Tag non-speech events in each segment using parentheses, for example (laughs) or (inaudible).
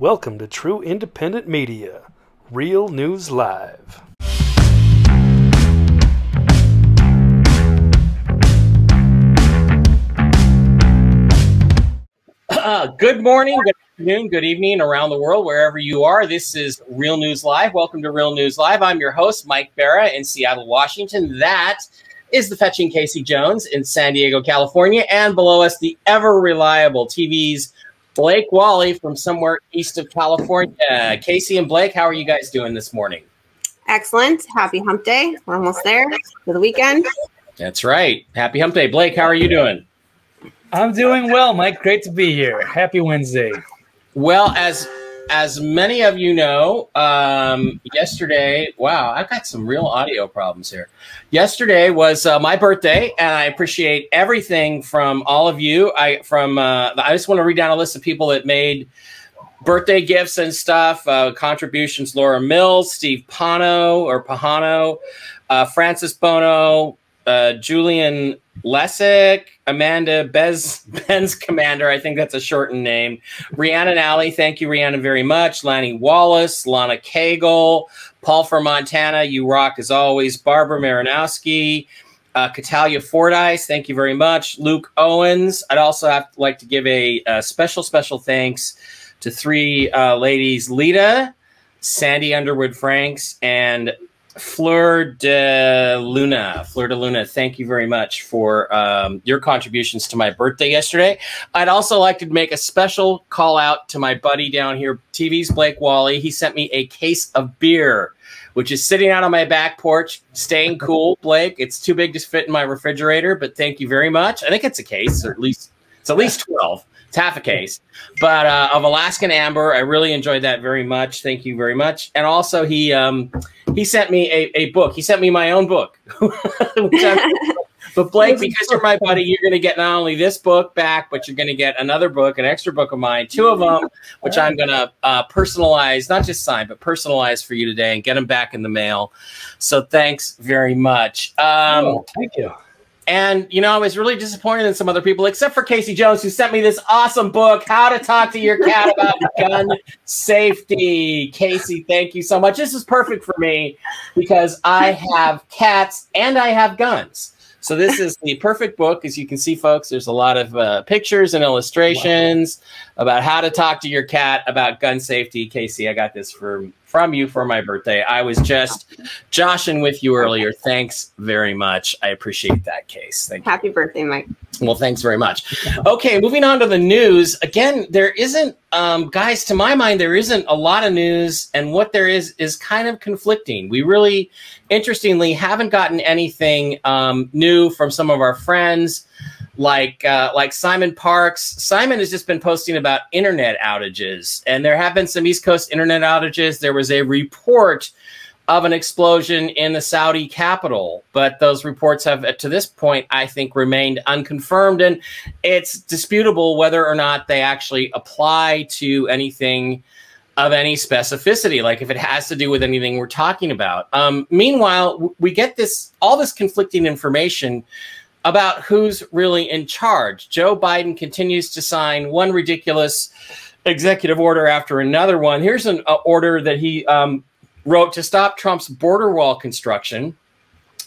Welcome to True Independent Media, Real News Live. Uh, good morning, good afternoon, good evening around the world, wherever you are. This is Real News Live. Welcome to Real News Live. I'm your host, Mike Barra in Seattle, Washington. That is the fetching Casey Jones in San Diego, California. And below us, the ever reliable TV's Blake Wally from somewhere east of California. Casey and Blake, how are you guys doing this morning? Excellent. Happy hump day. We're almost there for the weekend. That's right. Happy hump day. Blake, how are you doing? I'm doing well, Mike. Great to be here. Happy Wednesday. Well, as as many of you know, um, yesterday, wow, I've got some real audio problems here. Yesterday was uh, my birthday, and I appreciate everything from all of you. I from uh, I just want to read down a list of people that made birthday gifts and stuff. Uh, contributions: Laura Mills, Steve Pano or Pahano, uh, Francis Bono, uh, Julian Lessick, Amanda Bez (laughs) Ben's Commander. I think that's a shortened name. Rhiannon Alley, thank you, Rhiannon, very much. Lanny Wallace, Lana Cagle, Paul from Montana, you rock as always. Barbara Marinowski, uh, Catalia Fordyce, thank you very much. Luke Owens. I'd also have to like to give a, a special, special thanks to three uh, ladies: Lita, Sandy Underwood Franks, and Fleur de Luna. Fleur de Luna, thank you very much for um, your contributions to my birthday yesterday. I'd also like to make a special call out to my buddy down here, TV's Blake Wally. He sent me a case of beer, which is sitting out on my back porch, staying (laughs) cool, Blake. It's too big to fit in my refrigerator, but thank you very much. I think it's a case, or at least it's at least 12. It's half a case, but uh, of Alaskan Amber. I really enjoyed that very much. Thank you very much. And also, he um, he sent me a, a book. He sent me my own book. (laughs) but Blake, because you're my buddy, you're going to get not only this book back, but you're going to get another book, an extra book of mine, two of them, which I'm going to uh, personalize, not just sign, but personalize for you today and get them back in the mail. So thanks very much. Um, oh, thank you. And you know, I was really disappointed in some other people, except for Casey Jones, who sent me this awesome book, How to Talk to Your Cat About Gun Safety. Casey, thank you so much. This is perfect for me because I have cats and I have guns. So this is the perfect book. As you can see, folks, there's a lot of uh, pictures and illustrations wow. about how to talk to your cat about gun safety. Casey, I got this from from you for my birthday. I was just joshing with you earlier. Thanks very much. I appreciate that, Case. Thank Happy you. birthday, Mike. Well, thanks very much. Okay, moving on to the news. Again, there isn't, um, guys, to my mind, there isn't a lot of news, and what there is is kind of conflicting. We really, interestingly, haven't gotten anything um, new from some of our friends like uh, like Simon Parks. Simon has just been posting about internet outages, and there have been some East Coast internet outages. There was a report of an explosion in the Saudi capital, but those reports have, to this point, I think, remained unconfirmed, and it's disputable whether or not they actually apply to anything of any specificity, like if it has to do with anything we're talking about. Um, meanwhile, we get this all this conflicting information about who's really in charge. Joe Biden continues to sign one ridiculous executive order after another one. Here's an uh, order that he um, wrote to stop Trump's border wall construction,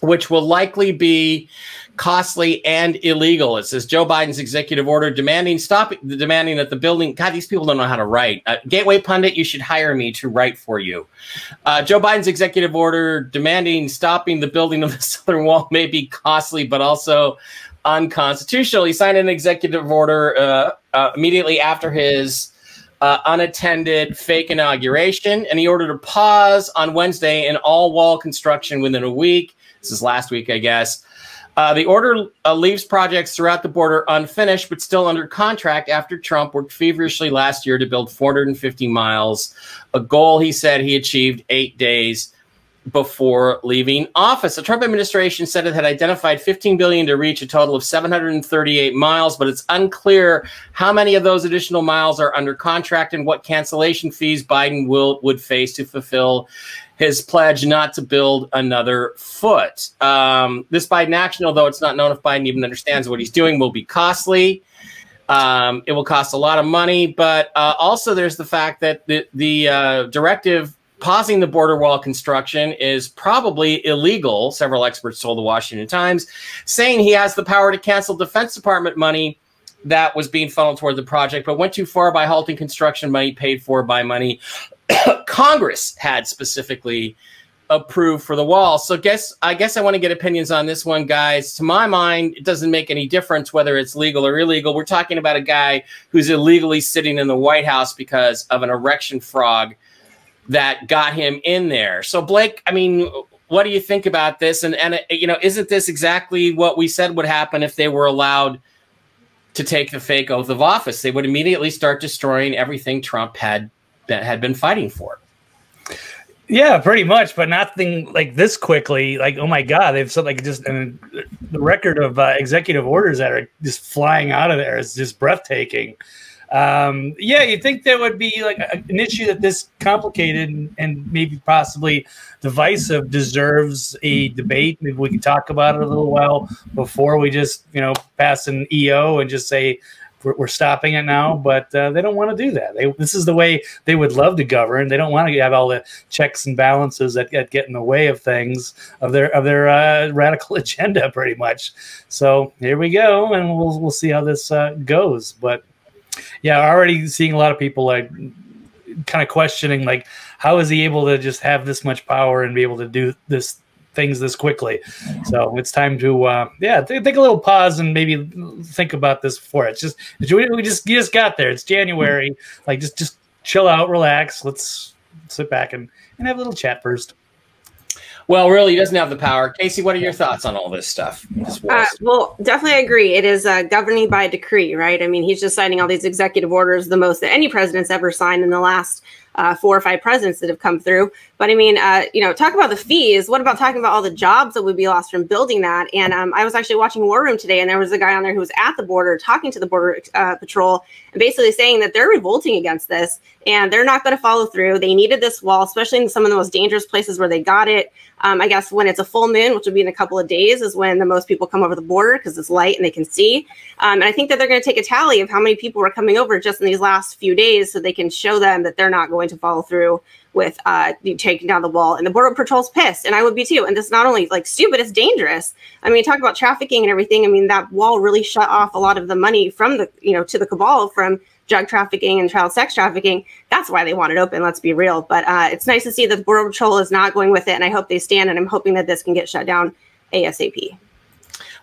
which will likely be costly and illegal. It says Joe Biden's executive order demanding stop demanding that the building. God, these people don't know how to write. Uh, Gateway pundit, you should hire me to write for you. Uh, Joe Biden's executive order demanding stopping the building of the (laughs) southern wall may be costly, but also unconstitutional. He signed an executive order uh, uh immediately after his. Uh, unattended fake inauguration, and he ordered a pause on Wednesday in all wall construction within a week. This is last week, I guess. Uh, the order uh, leaves projects throughout the border unfinished, but still under contract after Trump worked feverishly last year to build 450 miles, a goal he said he achieved eight days before leaving office. The Trump administration said it had identified 15 billion to reach a total of 738 miles, but it's unclear how many of those additional miles are under contract and what cancellation fees Biden will would face to fulfill his pledge not to build another foot. Um, this Biden action, although it's not known if Biden even understands what he's doing, will be costly. Um, it will cost a lot of money, but uh, also there's the fact that the the uh, directive pausing the border wall construction is probably illegal. Several experts told the Washington Times, saying he has the power to cancel Defense Department money that was being funneled toward the project, but went too far by halting construction money paid for by money (coughs) Congress had specifically approved for the wall. So guess I guess I want to get opinions on this one, guys. To my mind, it doesn't make any difference whether it's legal or illegal. We're talking about a guy who's illegally sitting in the White House because of an erection frog that got him in there. So Blake, I mean, what do you think about this? And and you know, isn't this exactly what we said would happen if they were allowed to take the fake oath of office? They would immediately start destroying everything Trump had had been fighting for. Yeah, pretty much, but nothing like this quickly. Like, oh my god, they've said like just and the record of uh, executive orders that are just flying out of there is just breathtaking. Um, yeah, you think there would be like a, an issue that this complicated and, and, maybe possibly divisive deserves a debate. Maybe we can talk about it a little while before we just you know pass an EO and just say we're, we're stopping it now, but uh, they don't want to do that. They, this is the way they would love to govern. They don't want to have all the checks and balances that, that get in the way of things of their of their uh, (laughs) radical agenda, pretty much. So here we go, and we'll we'll see how this uh, goes. But yeah, already seeing a lot of people like kind of questioning like how is he able to just have this much power and be able to do this things this quickly. So it's time to uh, yeah take, take a little pause and maybe think about this before it's just we just you just got there. It's January. Like just just chill out, relax. Let's sit back and and have a little chat first. Well, really, he doesn't have the power. Casey, what are your thoughts on all this stuff? Uh, well, definitely agree. It is uh, governing by decree, right? I mean, he's just signing all these executive orders, the most that any president's ever signed in the last uh, four or five presidents that have come through. But I mean, uh, you know, talk about the fees. What about talking about all the jobs that would be lost from building that? And um, I was actually watching War Room today, and there was a guy on there who was at the border talking to the Border uh, Patrol and basically saying that they're revolting against this and they're not going to follow through. They needed this wall, especially in some of the most dangerous places where they got it. Um, I guess when it's a full moon, which will be in a couple of days, is when the most people come over the border because it's light and they can see. Um, and I think that they're going to take a tally of how many people were coming over just in these last few days so they can show them that they're not going to follow through with uh, taking down the wall. And the Border Patrol's pissed, and I would be too. And this is not only like stupid, it's dangerous. I mean, talk about trafficking and everything. I mean, that wall really shut off a lot of the money from the, you know, to the cabal from drug trafficking and child sex trafficking. That's why they want it open. Let's be real. But uh, it's nice to see that the Border Patrol is not going with it, and I hope they stand. And I'm hoping that this can get shut down ASAP.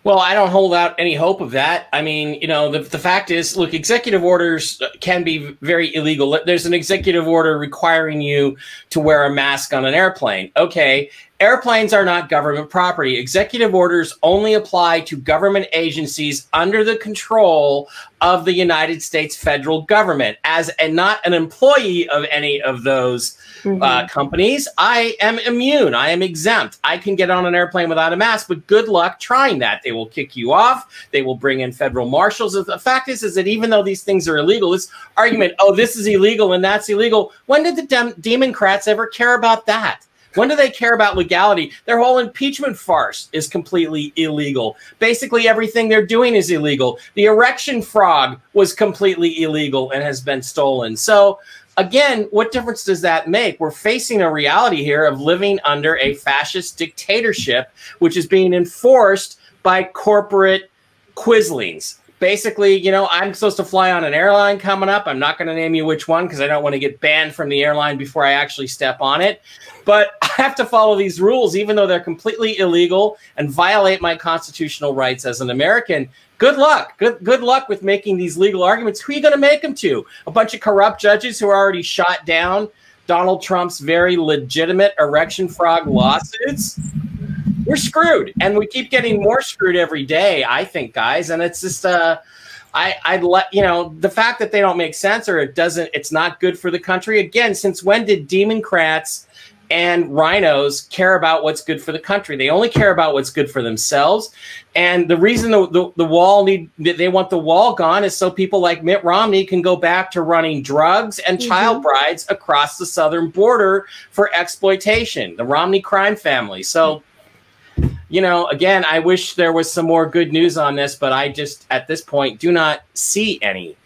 Well, I don't hold out any hope of that. I mean, you know, the, the fact is, look, executive orders can be very illegal. There's an executive order requiring you to wear a mask on an airplane. Okay, Airplanes are not government property. Executive orders only apply to government agencies under the control of the United States federal government. As and not an employee of any of those mm-hmm. uh, companies, I am immune. I am exempt. I can get on an airplane without a mask, but good luck trying that. They will kick you off. They will bring in federal marshals. The fact is, is that even though these things are illegal, this argument, oh, this is illegal and that's illegal. When did the dem- Democrats ever care about that? When do they care about legality? Their whole impeachment farce is completely illegal. Basically, everything they're doing is illegal. The erection frog was completely illegal and has been stolen. So, again, what difference does that make? We're facing a reality here of living under a fascist dictatorship, which is being enforced by corporate quislings basically, you know, I'm supposed to fly on an airline coming up. I'm not going to name you which one because I don't want to get banned from the airline before I actually step on it. But (laughs) I have to follow these rules, even though they're completely illegal and violate my constitutional rights as an American. Good luck. Good good luck with making these legal arguments. Who are you going to make them to? A bunch of corrupt judges who are already shot down Donald Trump's very legitimate erection frog lawsuits we're screwed, and we keep getting more screwed every day. I think, guys, and it's just uh, I I'd let you know the fact that they don't make sense or it doesn't. It's not good for the country. Again, since when did Democrats and RINOs care about what's good for the country? They only care about what's good for themselves. And the reason the, the, the wall need they want the wall gone is so people like Mitt Romney can go back to running drugs and mm-hmm. child brides across the southern border for exploitation. The Romney crime family. So you know, again, I wish there was some more good news on this, but I just at this point do not see any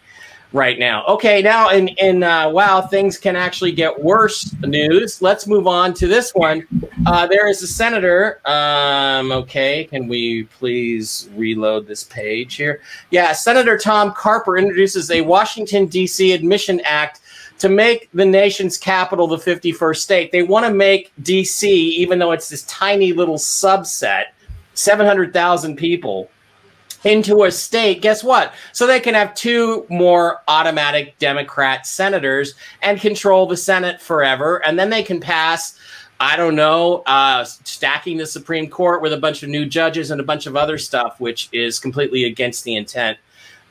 right now. Okay, now in in uh, wow, things can actually get worse. News. Let's move on to this one. Uh, there is a senator. Um, okay, can we please reload this page here? Yeah, Senator Tom Carper introduces a Washington D.C. Admission Act to make the nation's capital the 51st state. They want to make DC, even though it's this tiny little subset, 700,000 people, into a state. Guess what? So they can have two more automatic Democrat senators and control the Senate forever. And then they can pass. I don't know, uh, stacking the Supreme Court with a bunch of new judges and a bunch of other stuff, which is completely against the intent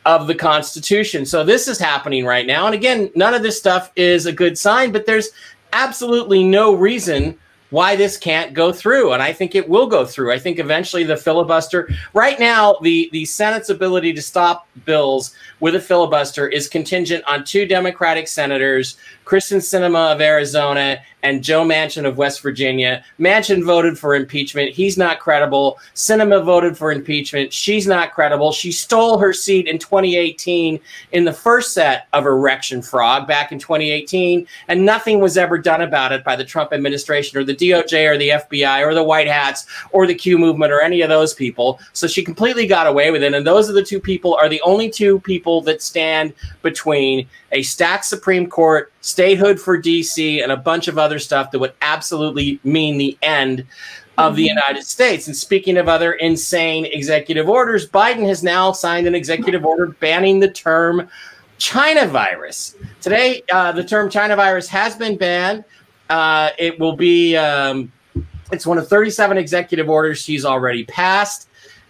of the Constitution. So this is happening right now. And again, none of this stuff is a good sign, but there's absolutely no reason why this can't go through and i think it will go through. I think eventually the filibuster right now the the senate's ability to stop bills with a filibuster is contingent on two democratic senators kyrsten Sinema of arizona and joe manchin of west virginia manchin voted for impeachment he's not credible Sinema voted for impeachment she's not credible she stole her seat in 2018 in the first set of erection frog back in 2018 and nothing was ever done about it by the trump administration or the DOJ or the FBI or the White Hats or the Q movement or any of those people. So she completely got away with it. And those are the two people are the only two people that stand between a stacked Supreme Court, statehood for DC, and a bunch of other stuff that would absolutely mean the end of the United States. And speaking of other insane executive orders, Biden has now signed an executive order banning the term China virus. Today, uh, the term China virus has been banned. Uh, it will be. Um, it's one of 37 executive orders she's already passed.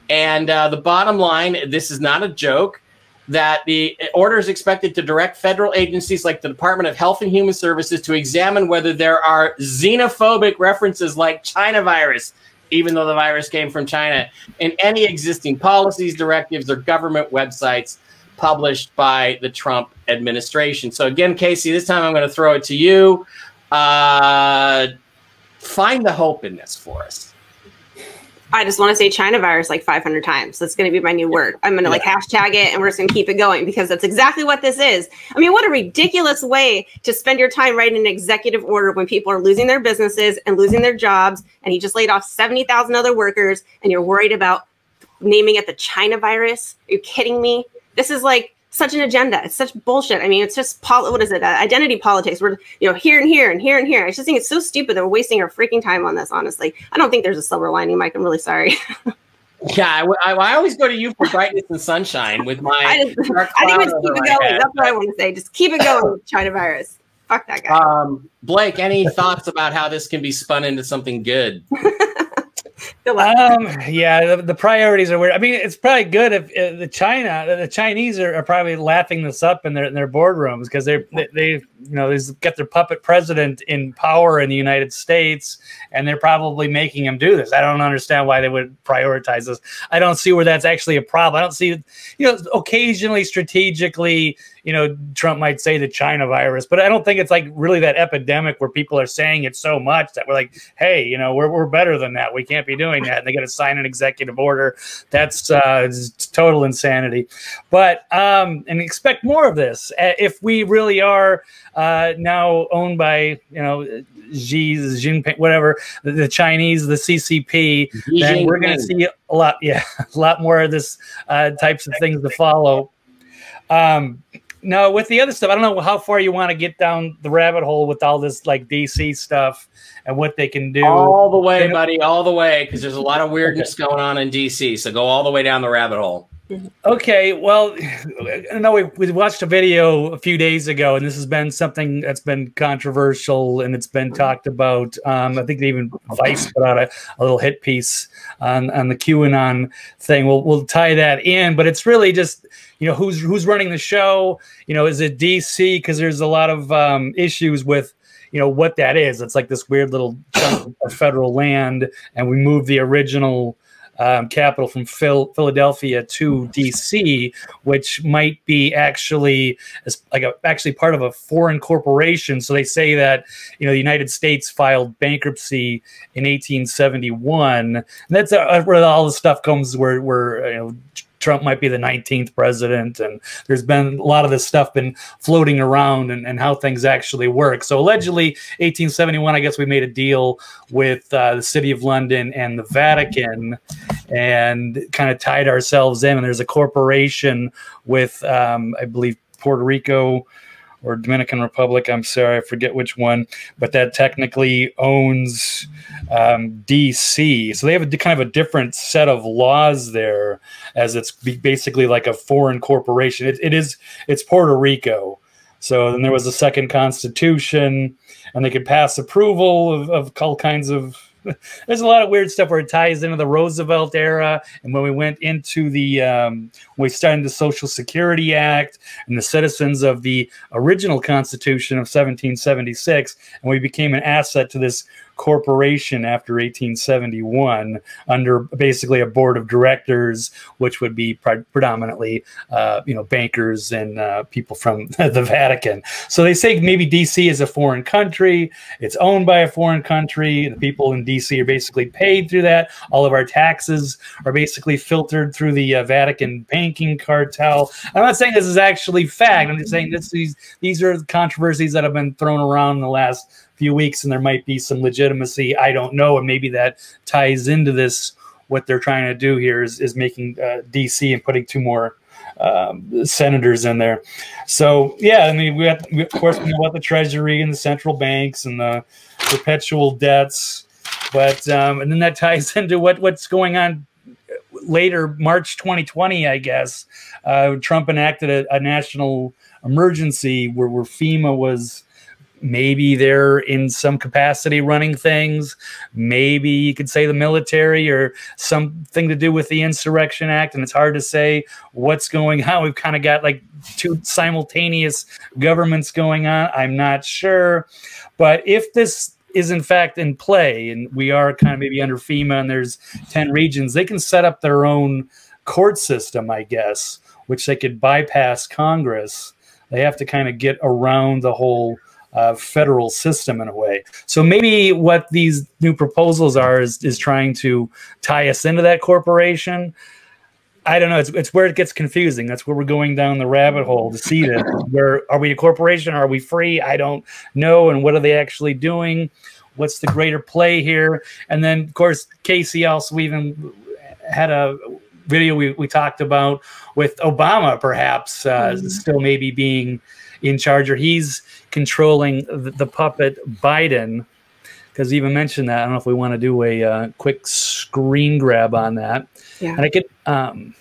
And uh, the bottom line this is not a joke that the order is expected to direct federal agencies like the Department of Health and Human Services to examine whether there are xenophobic references like China virus, even though the virus came from China, in any existing policies, directives, or government websites published by the Trump administration. So, again, Casey, this time I'm going to throw it to you. Uh, find the hope in this for us. I just want to say China virus like 500 times. That's going to be my new word. I'm going to like hashtag it and we're just going to keep it going because that's exactly what this is. I mean, what a ridiculous way to spend your time writing an executive order when people are losing their businesses and losing their jobs. And he just laid off 70,000 other workers and you're worried about naming it the China virus. Are you kidding me? This is like such an agenda. It's such bullshit. I mean, it's just pol- what is it? Uh, identity politics. We're you know here and here and here and here. I just think it's so stupid that we're wasting our freaking time on this. Honestly, I don't think there's a silver lining, Mike. I'm really sorry. (laughs) yeah, I, always go to you for brightness and sunshine with my. I, just, I think just keep it going. Head. That's what I want to say. Just keep it going, China virus. Fuck that guy. Um, Blake, any thoughts about how this can be spun into something good? (laughs) (laughs) um, yeah, the, the, priorities are weird. I mean, it's probably good if, if the China, the Chinese are, are, probably laughing this up in their in their boardrooms because they they you know they've got their puppet president in power in the United States, and they're probably making him do this. I don't understand why they would prioritize this. I don't see where that's actually a problem. I don't see, you know, occasionally strategically you know, Trump might say the China virus, but I don't think it's like really that epidemic where people are saying it so much that we're like, hey, you know, we're, we're better than that. We can't be doing that. And they got to sign an executive order. That's uh, total insanity. But, um, and expect more of this. If we really are uh, now owned by, you know, Xi Jinping, whatever, the, the Chinese, the CCP, Xi then we're going to see a lot, yeah, (laughs) a lot more of this uh, types of things to follow. Um, no, with the other stuff, I don't know how far you want to get down the rabbit hole with all this like DC stuff and what they can do. All the way, buddy, all the way, because there's a lot of weirdness going on in DC. So go all the way down the rabbit hole. Okay, well, I know we, we watched a video a few days ago, and this has been something that's been controversial and it's been talked about. Um, I think even Vice put out a, a, little hit piece on, on the QAnon thing. We'll we'll tie that in, but it's really just you know who's who's running the show. You know, is it DC? Because there's a lot of um, issues with you know what that is. It's like this weird little federal land, and we moved the original um, capital from Phil- Philadelphia to DC, which might be actually like a, actually part of a foreign corporation. So they say that you know the United States filed bankruptcy in 1871. And that's uh, where all the stuff comes where where you know Trump might be the 19th president. And there's been a lot of this stuff been floating around and, and how things actually work. So allegedly, 1871, I guess we made a deal with uh, the city of London and the Vatican and kind of tied ourselves in. And there's a corporation with, um, I believe, Puerto Rico or Dominican Republic. I'm sorry, I forget which one, but that technically owns um, DC. So they have a kind of a different set of laws there, as it's basically like a foreign corporation. It, it is it's Puerto Rico. So then there was a second constitution, and they could pass approval of, of all kinds of (laughs) there's a lot of weird stuff where it ties into the Roosevelt era, and when we went into the um, we started the Social Security Act and the citizens of the original Constitution of 1776, and we became an asset to this corporation after 1871 under basically a board of directors, which would be pre- predominantly, uh, you know, bankers and uh, people from (laughs) the Vatican. So they say maybe DC is a foreign country. It's owned by a foreign country. The people in DC are basically paid through that. All of our taxes are basically filtered through the uh, Vatican banking cartel. I'm not saying this is actually fact. I'm just saying this, these these are controversies that have been thrown around in the last few weeks and there might be some legitimacy. I don't know. And maybe that ties into this. What they're trying to do here is, is making uh, DC and putting two more um, senators in there. So yeah, I mean, we, have, we of course we know about the Treasury and the central banks and the perpetual debts, but um, and then that ties (laughs) into what what's going on later, March 2020, I guess. Uh, Trump enacted a, a national emergency where, where FEMA was maybe they're in some capacity running things. Maybe you could say the military or something to do with the Insurrection Act. And it's hard to say what's going on. (laughs) We've kind of got like two simultaneous governments going on. I'm not sure. But if this is in fact in play and we are kind of maybe under FEMA and there's 10 regions, they can set up their own court system, I guess, which they could bypass Congress. They have to kind of get around the whole uh, federal system in a way. So maybe what these new proposals are is, is trying to tie us into that corporation. I don't know. It's, it's where it gets confusing. That's where we're going down the rabbit hole to see that. (laughs) Where are we a corporation? Are we free? I don't know. And what are they actually doing? What's the greater play here? And then, of course, Casey also even had a video we, we talked about with Obama, perhaps uh, mm-hmm. still maybe being in charge, or he's controlling the, the puppet Biden. Because even mentioned that, I don't know if we want to do a uh, quick screen grab on that. Yeah. And I could, um,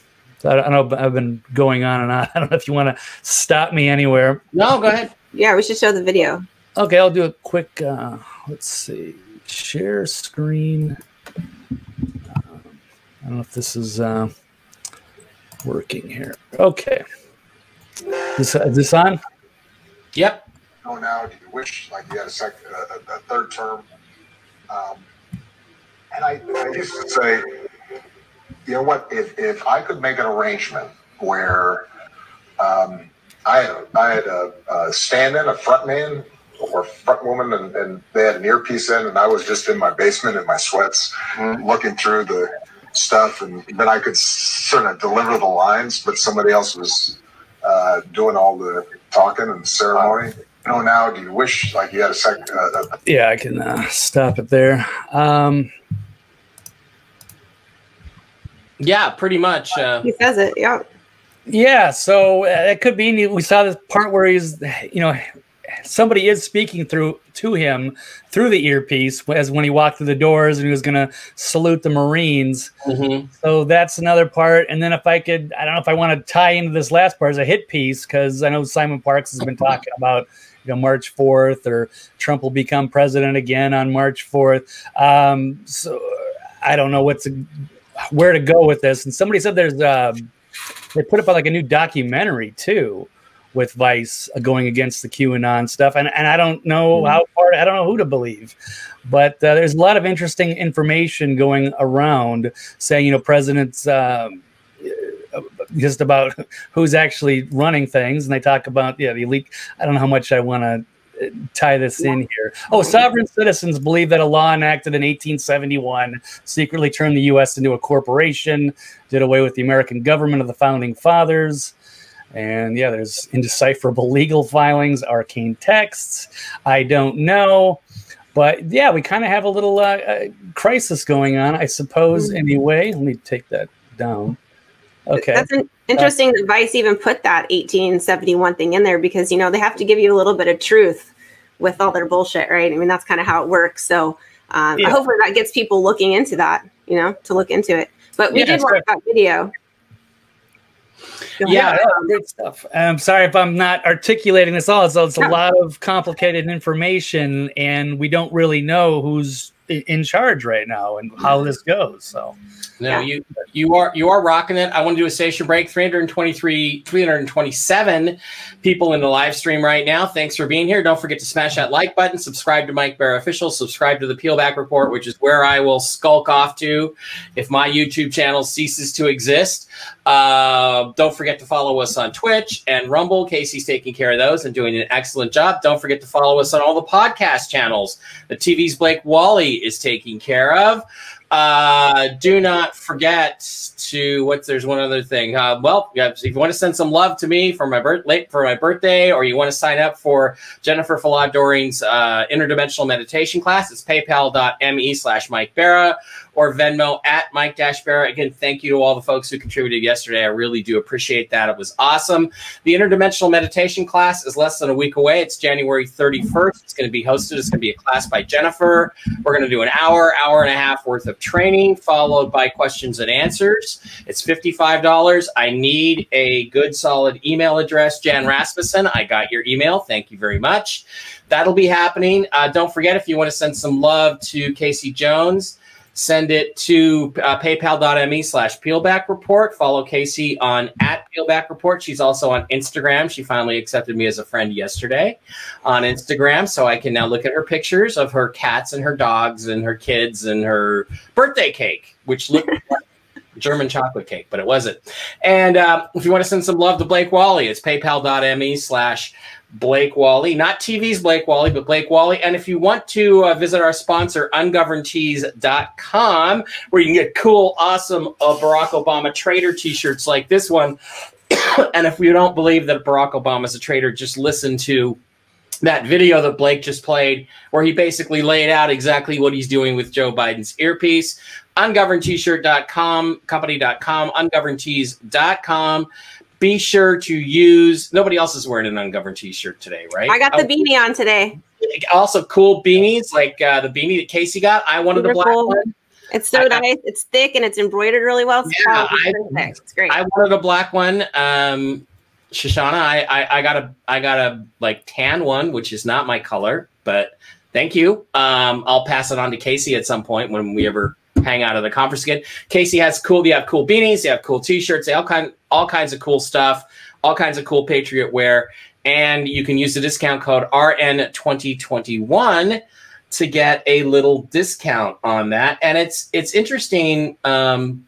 I don't know, I've been going on and on. (laughs) I don't know if you want to stop me anywhere. No, go ahead. Yeah, we should show the video. Okay, I'll do a quick, uh, let's see, share screen. Um, I don't know if this is uh, working here. Okay. Is, is this on? Yep. Know now? Do you wish like you had a, second, a, a third term? Um, and I, I used to say, you know what? If if I could make an arrangement where um, I had a, I had a, a stand-in, a front man or front woman, and, and, they had an earpiece in, and I was just in my basement in my sweats, mm-hmm. looking through the stuff, and then I could sort of deliver the lines, but somebody else was uh, doing all the talking and ceremony. You know, now do you wish like you had a second? Uh, uh, yeah, I can uh, stop it there. Um, yeah, pretty much. Uh, he says it. Yeah. Yeah, so uh, it could be. We saw this part where he's, you know, somebody is speaking through to him through the earpiece as when he walked through the doors and he was going to salute the Marines. Mm-hmm. So that's another part. And then if I could, I don't know if I want to tie into this last part as a hit piece because I know Simon parks has been talking (laughs) about you know March 4th or Trump will become president again on March 4th. Um, so I don't know what's where to go with this. And somebody said there's uh, they put up like a new documentary too with Vice uh, going against the QAnon stuff, and and I don't know Mm-hmm. how far I don't know who to believe, but uh, there's a lot of interesting information going around saying you know presidents. Um, uh, just about (laughs) who's actually running things, and they talk about yeah the elite. I don't know how much I want to tie this in here. Oh, sovereign citizens believe that a law enacted in 1871 secretly turned the U.S. into a corporation, did away with the American government of the founding fathers. And yeah, there's indecipherable (laughs) legal filings, arcane texts. I don't know. But yeah, we kind of have a little uh, uh, crisis going on, I suppose, anyway. Let me take that down. Okay. That's an, interesting that Vice even put that 1871 thing in there because you know they have to give you a little bit of truth with all their bullshit, right? I mean that's kind of how it works. So um, Yeah. hopefully that gets people looking into that, you know, to look into it. But we Yeah, did watch good. that video. Yeah. yeah, great stuff. I'm sorry if I'm not articulating this all. So it's a lot of complicated information, and we don't really know who's in charge right now and how mm-hmm. this goes. So No, Yeah. you you are you are rocking it. I want to do a station break. 323, 327 people in the live stream right now. Thanks for being here. Don't forget to smash that like button, subscribe to Mike Barra Official, subscribe to the Peelback Report, which is where I will skulk off to if my YouTube channel ceases to exist. Uh, don't forget to follow us on Twitch and Rumble. Casey's taking care of those and doing an excellent job. Don't forget to follow us on all the podcast channels. The TV's Blake Wally is taking care of. Uh, do not forget to what's there's one other thing. Uh, well, if you want to send some love to me for my birth late for my birthday, or you want to sign up for Jennifer Falad Doring's uh, interdimensional meditation class, it's paypal.me slash Mike Barra or Venmo at Mike Dash Barra. Again, thank you to all the folks who contributed yesterday. I really do appreciate that. It was awesome. The interdimensional meditation class is less than a week away. It's January 31st. It's going to be hosted. It's going to be a class by Jennifer. We're going to do an hour, hour and a half worth of training, followed by questions and answers. It's $55. I need a good, solid email address. Jan Rasmussen, I got your email. Thank you very much. That'll be happening. Uh, don't forget if you want to send some love to Casey Jones, send it to uh, paypal.me slash peelback report. Follow Casey on at peelback report. She's also on Instagram. She finally accepted me as a friend yesterday on Instagram. So I can now look at her pictures of her cats and her dogs and her kids and her birthday cake, which looked (laughs) like German chocolate cake, but it wasn't. And um, if you want to send some love to Blake Wally, it's paypal.me slash Blake Wally, not TV's Blake Wally, but Blake Wally. And if you want to uh, visit our sponsor, ungovernedtees.com, where you can get cool, awesome uh, Barack Obama trader t shirts like this one. (coughs) and if you don't believe that Barack Obama is a traitor, just listen to that video that Blake just played, where he basically laid out exactly what he's doing with Joe Biden's earpiece. Ungovernedtshirt.com, company.com, ungovernedtees.com. Be sure to use. Nobody else is wearing an ungoverned t-shirt today, right? I got the Oh, beanie on today. Also, cool beanies like uh, the beanie that Casey got. I wanted the black one. It's so I- nice. It's thick and it's embroidered really well. It's, Yeah, it's I- perfect. It's great. I wanted a black one. Um, Shoshana, I, I I got a I got a like tan one, which is not my color, but thank you. Um, I'll pass it on to Casey at some point when we ever hang out at the conference again. Casey has cool. You have cool beanies. You have cool T-shirts. They all kind all kinds of cool stuff. All kinds of cool Patriot wear, and you can use the discount code RN2021 to get a little discount on that. And it's it's interesting um,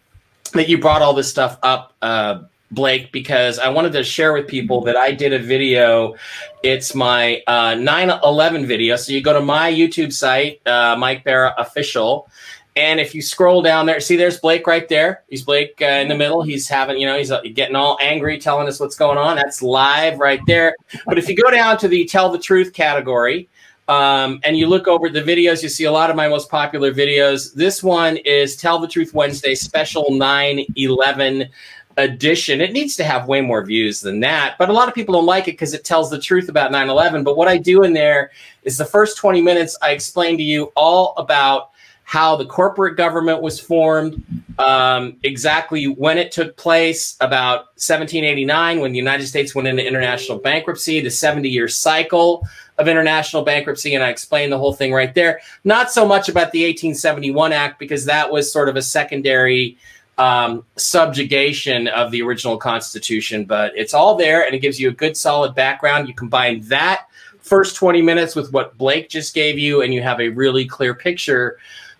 that you brought all this stuff up, uh, Blake, because I wanted to share with people that I did a video. It's my uh, 9/11 video. So you go to my YouTube site, uh, Mike Barra Official. And if you scroll down there, see, there's Blake right there. He's Blake uh, in the middle. He's having, you know, he's uh, getting all angry, telling us what's going on. That's live right there. But if you go down to the tell the truth category, um, and you look over the videos, you see a lot of my most popular videos. This one is Tell the Truth Wednesday special 9 11 edition. It needs to have way more views than that, but a lot of people don't like it because it tells the truth about 9 11. But what I do in there is the first 20 minutes, I explain to you all about how the corporate government was formed, um, exactly when it took place, about 1789 when the United States went into international bankruptcy, the 70 year cycle of international bankruptcy, and I explained the whole thing right there. Not so much about the 1871 Act because that was sort of a secondary um, subjugation of the original Constitution. But it's all there, and it gives you a good, solid background. You combine that first 20 minutes with what Blake just gave you, and you have a really clear picture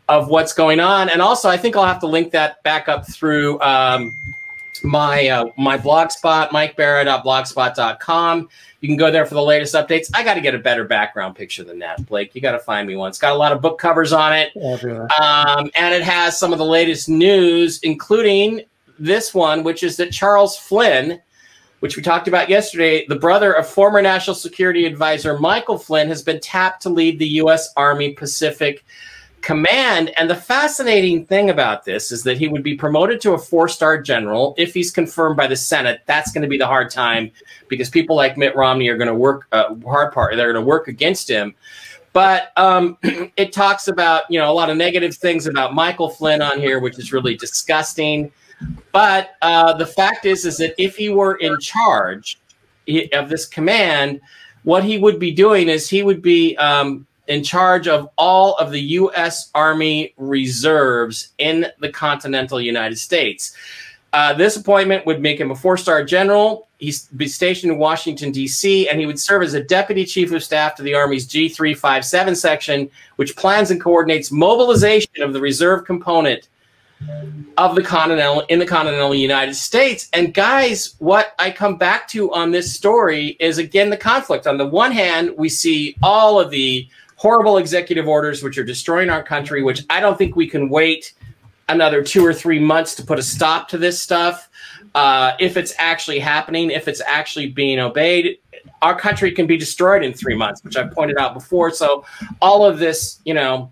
of what's going on. And also, I think I'll have to link that back up through um, my uh, my blog spot, mikebarra.blogspot.com. You can go there for the latest updates. I got to get a better background picture than that, Blake. You got to find me one. It's got a lot of book covers on it, um, and it has some of the latest news, including this one, which is that Charles Flynn, which we talked about yesterday, the brother of former National Security Advisor Michael Flynn, has been tapped to lead the U.S. Army Pacific Command. And the fascinating thing about this is that he would be promoted to a four star general if he's confirmed by the Senate. That's going to be the hard time because people like Mitt Romney are going to work uh, hard part. They're going to work against him. But um, (clears throat) it talks about you know a lot of negative things about Michael Flynn on here, which is really disgusting. But uh, the fact is, is that if he were in charge of this command, what he would be doing is he would be um, in charge of all of the U.S. Army reserves in the continental United States. Uh, this appointment would make him a four star general. He'd be stationed in Washington, D.C., and he would serve as a deputy chief of staff to the Army's G357 section, which plans and coordinates mobilization of the reserve component of the continental in the continental United States. And guys, what I come back to on this story is again the conflict. On the one hand, we see all of the horrible executive orders which are destroying our country, which I don't think we can wait another two or three months to put a stop to this stuff. Uh, if it's actually happening, if it's actually being obeyed, our country can be destroyed in three months, which I pointed out before. So, all of this, you know,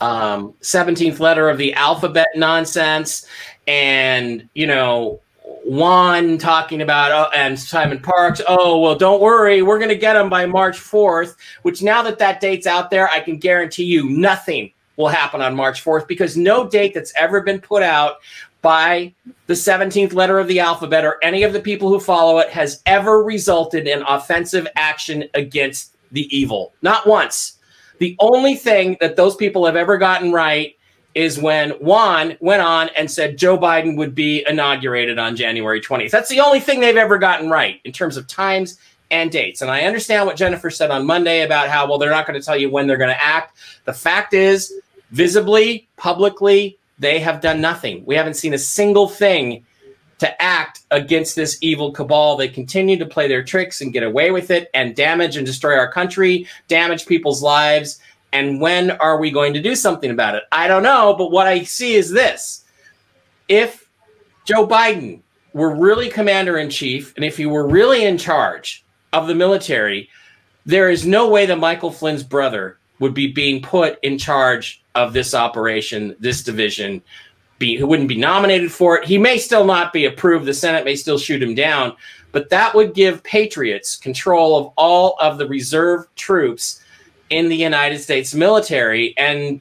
um, 17th letter of the alphabet nonsense and, you know, Juan talking about oh, and Simon Parks. Oh well, don't worry, we're going to get them by March fourth. Which now that that date's out there, I can guarantee you nothing will happen on March fourth because no date that's ever been put out by the 17th letter of the alphabet or any of the people who follow it has ever resulted in offensive action against the evil. Not once. The only thing that those people have ever gotten right is when Juan went on and said Joe Biden would be inaugurated on January 20th. That's the only thing they've ever gotten right in terms of times and dates. And I understand what Jennifer said on Monday about how, well, they're not going to tell you when they're going to act. The fact is, visibly, publicly, they have done nothing. We haven't seen a single thing to act against this evil cabal. They continue to play their tricks and get away with it and damage and destroy our country, damage people's lives and when are we going to do something about it? I don't know, but what I see is this. If Joe Biden were really commander in chief and if he were really in charge of the military, there is no way that Michael Flynn's brother would be being put in charge of this operation, this division, be who wouldn't be nominated for it. He may still not be approved. The Senate may still shoot him down, but that would give patriots control of all of the reserve troops in the United States military. And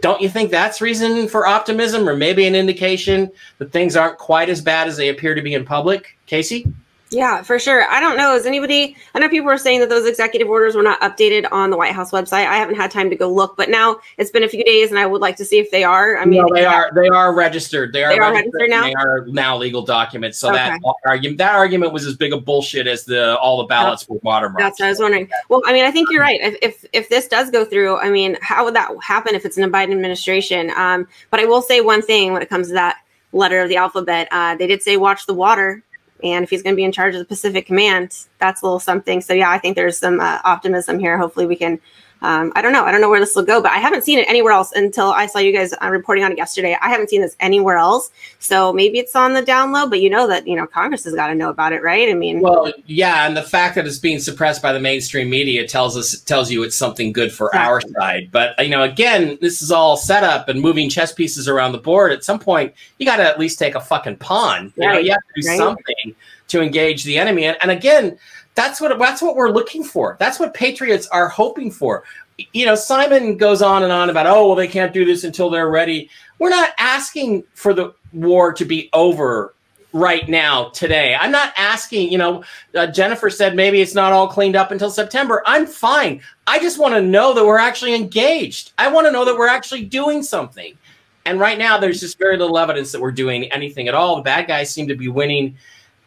don't you think that's reason for optimism or maybe an indication that things aren't quite as bad as they appear to be in public? Casey? Yeah, for sure. I don't know. Is anybody? I know people are saying that those executive orders were not updated on the White House website. I haven't had time to go look, but now it's been a few days, and I would like to see if they are. I mean, no, they are. They are registered. They are, they are registered, registered, now. They are now legal documents. So okay. that argument, that argument was as big a bullshit as the all the ballots were watermarked. That's what I was wondering. Well, I mean, I think you're right. If if, if this does go through, I mean, how would that happen if it's in a Biden administration? Um, but I will say one thing when it comes to that letter of the alphabet. Uh, they did say watch the water and if he's going to be in charge of the Pacific Command, that's a little something. So yeah, I think there's some uh, optimism here. Hopefully, we can. Um, I don't know. I don't know where this will go, but I haven't seen it anywhere else until I saw you guys uh, reporting on it yesterday. I haven't seen this anywhere else. So maybe it's on the down low, but you know that you know Congress has got to know about it, right? I mean, well, yeah, and the fact that it's being suppressed by the mainstream media tells us tells you it's something good for our side. But you know, again, this is all set up and moving chess pieces around the board. At some point, you got to at least take a fucking pawn. You right. know, you have to do right. something to engage the enemy. And, and again, that's what that's what we're looking for. That's what patriots are hoping for. You know, Simon goes on and on about, oh, well, they can't do this until they're ready. We're not asking for the war to be over right now today. I'm not asking, you know, uh, Jennifer said maybe it's not all cleaned up until September. I'm fine. I just want to know that we're actually engaged. I want to know that we're actually doing something. And right now, there's just very little evidence that we're doing anything at all. The bad guys seem to be winning